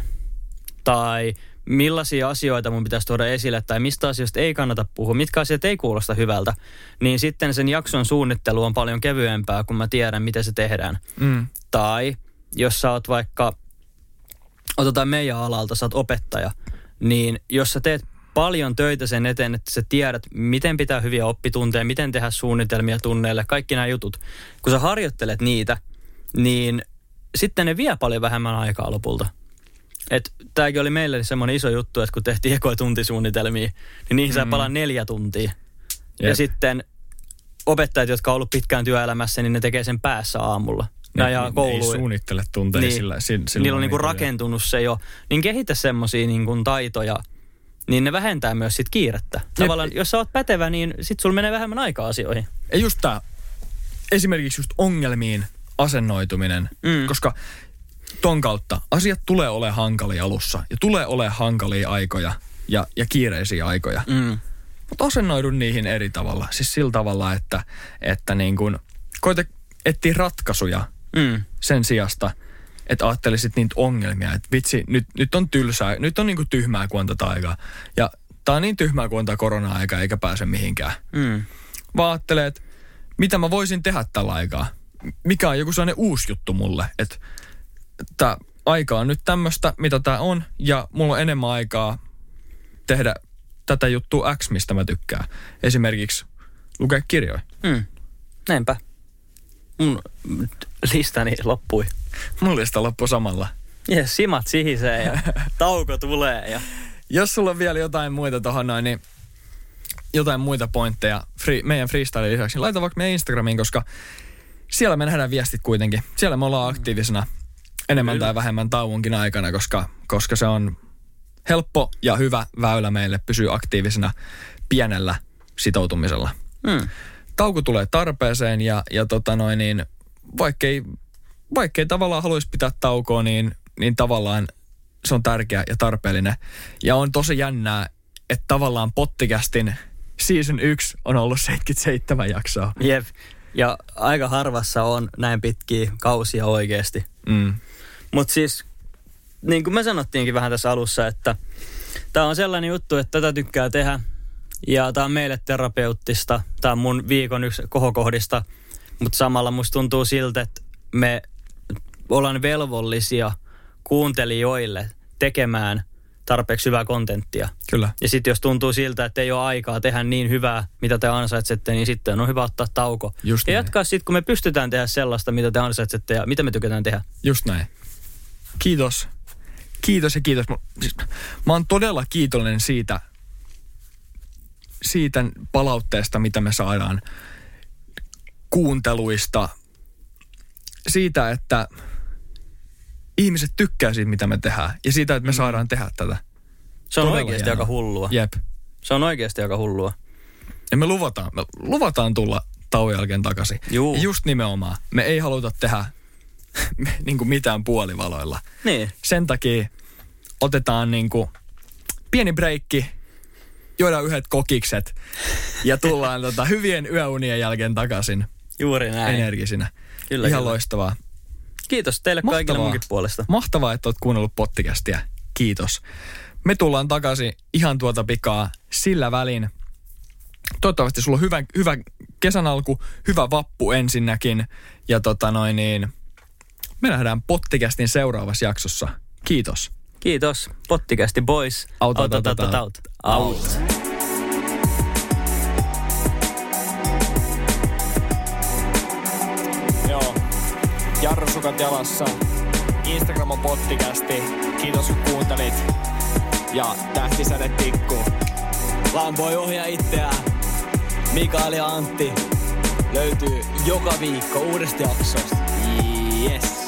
Tai millaisia asioita mun pitäisi tuoda esille tai mistä asioista ei kannata puhua, mitkä asiat ei kuulosta hyvältä, niin sitten sen jakson suunnittelu on paljon kevyempää, kun mä tiedän, miten se tehdään. Mm. Tai jos sä oot vaikka, otetaan meidän alalta, sä oot opettaja, niin jos sä teet paljon töitä sen eteen, että sä tiedät, miten pitää hyviä oppitunteja, miten tehdä suunnitelmia tunneille, kaikki nämä jutut. Kun sä harjoittelet niitä, niin sitten ne vie paljon vähemmän aikaa lopulta. Et tääkin oli meille semmoinen iso juttu, että kun tehtiin ekoja tuntisuunnitelmia, niin niihin mm. saa palaa neljä tuntia. Jep. Ja sitten opettajat, jotka on ollut pitkään työelämässä, niin ne tekee sen päässä aamulla. Ne ajaa ei kouluun. suunnittele tunteja Niin. sillä, sillä, Niillä on niinku niinku- rakentunut se jo. Niin kehitä semmosia niinku taitoja, niin ne vähentää myös sit kiirettä. Tavallaan, jos sä oot pätevä, niin sit sulla menee vähemmän aikaa asioihin. Ja just tää, esimerkiksi just ongelmiin asennoituminen, mm. Koska ton kautta asiat tulee olemaan hankalia alussa ja tulee olemaan hankalia aikoja ja, ja kiireisiä aikoja. Mm. Mutta asennoidu niihin eri tavalla. Siis sillä tavalla, että, että niin kun, koita etsiä ratkaisuja Mm. sen sijasta, että ajattelisit niitä ongelmia, että vitsi, nyt, nyt on tylsää, nyt on niinku tyhmää, kun on tätä aikaa. Ja tää on niin tyhmää, kun on tää korona-aika, eikä pääse mihinkään. Mm. Vaan ajattelee, että mitä mä voisin tehdä tällä aikaa. Mikä on joku sellainen uusi juttu mulle, että tämä aika on nyt tämmöistä, mitä tämä on, ja mulla on enemmän aikaa tehdä tätä juttua X, mistä mä tykkään. Esimerkiksi lukea kirjoja. Mm. Näinpä. Mun listani loppui. Mulla lista loppu samalla. Jes, simat sihisee ja tauko tulee. Ja... Jos sulla on vielä jotain muita tohon noin, niin jotain muita pointteja free, meidän freestyle lisäksi, niin laita vaikka meidän Instagramiin, koska siellä me nähdään viestit kuitenkin. Siellä me ollaan aktiivisena enemmän Kyllä. tai vähemmän tauonkin aikana, koska, koska se on helppo ja hyvä väylä meille pysyä aktiivisena pienellä sitoutumisella. Mm. Tauko tulee tarpeeseen ja, ja tota noin, niin vaikkei, vaikkei tavallaan haluaisi pitää taukoa, niin, niin tavallaan se on tärkeä ja tarpeellinen. Ja on tosi jännää, että tavallaan pottikästin season 1 on ollut 77 jaksoa. Jep. Ja aika harvassa on näin pitkiä kausia oikeasti. Mm. Mutta siis, niin kuin me sanottiinkin vähän tässä alussa, että tämä on sellainen juttu, että tätä tykkää tehdä. Ja tämä on meille terapeuttista. Tämä on mun viikon yksi kohokohdista. Mutta samalla musta tuntuu siltä, että me ollaan velvollisia kuuntelijoille tekemään tarpeeksi hyvää kontenttia. Kyllä. Ja sitten jos tuntuu siltä, että ei ole aikaa tehdä niin hyvää, mitä te ansaitsette, niin sitten on hyvä ottaa tauko. Just ja näin. jatkaa sitten, kun me pystytään tehdä sellaista, mitä te ansaitsette ja mitä me tykätään tehdä. Just näin. Kiitos. Kiitos ja kiitos. Mä, siis, mä oon todella kiitollinen siitä, siitä palautteesta, mitä me saadaan kuunteluista. Siitä, että ihmiset tykkää siitä, mitä me tehdään. Ja siitä, että me saadaan tehdä tätä. Se on Todella oikeasti hienoa. aika hullua. Jep. Se on oikeasti aika hullua. Ja me luvataan, me luvataan tulla tauon jälkeen takaisin. Juu. Ja just nimenomaan, me ei haluta tehdä niin kuin mitään puolivaloilla. Niin. Sen takia otetaan niin kuin pieni breikki, juodaan yhdet kokikset ja tullaan tota hyvien yöunien jälkeen takaisin Juuri näin. energisinä. Kyllä, Ihan kyllä. loistavaa. Kiitos teille Mahtavaa. kaikille munkin puolesta. Mahtavaa, että oot kuunnellut pottikästiä. Kiitos. Me tullaan takaisin ihan tuota pikaa sillä välin. Toivottavasti sulla on hyvä, hyvä kesän alku, hyvä vappu ensinnäkin. Ja tota noin niin, me nähdään pottikästin seuraavassa jaksossa. Kiitos. Kiitos. Pottikästi boys. Out, out, out, out, out, out. out. out. Joo. Jarrusukat jalassa. Instagram on pottikästi. Kiitos kun kuuntelit. Ja tähtisäde tikku. Vaan voi ohjaa itseään. Mikael ja Antti löytyy joka viikko uudesta jaksosta. Yes.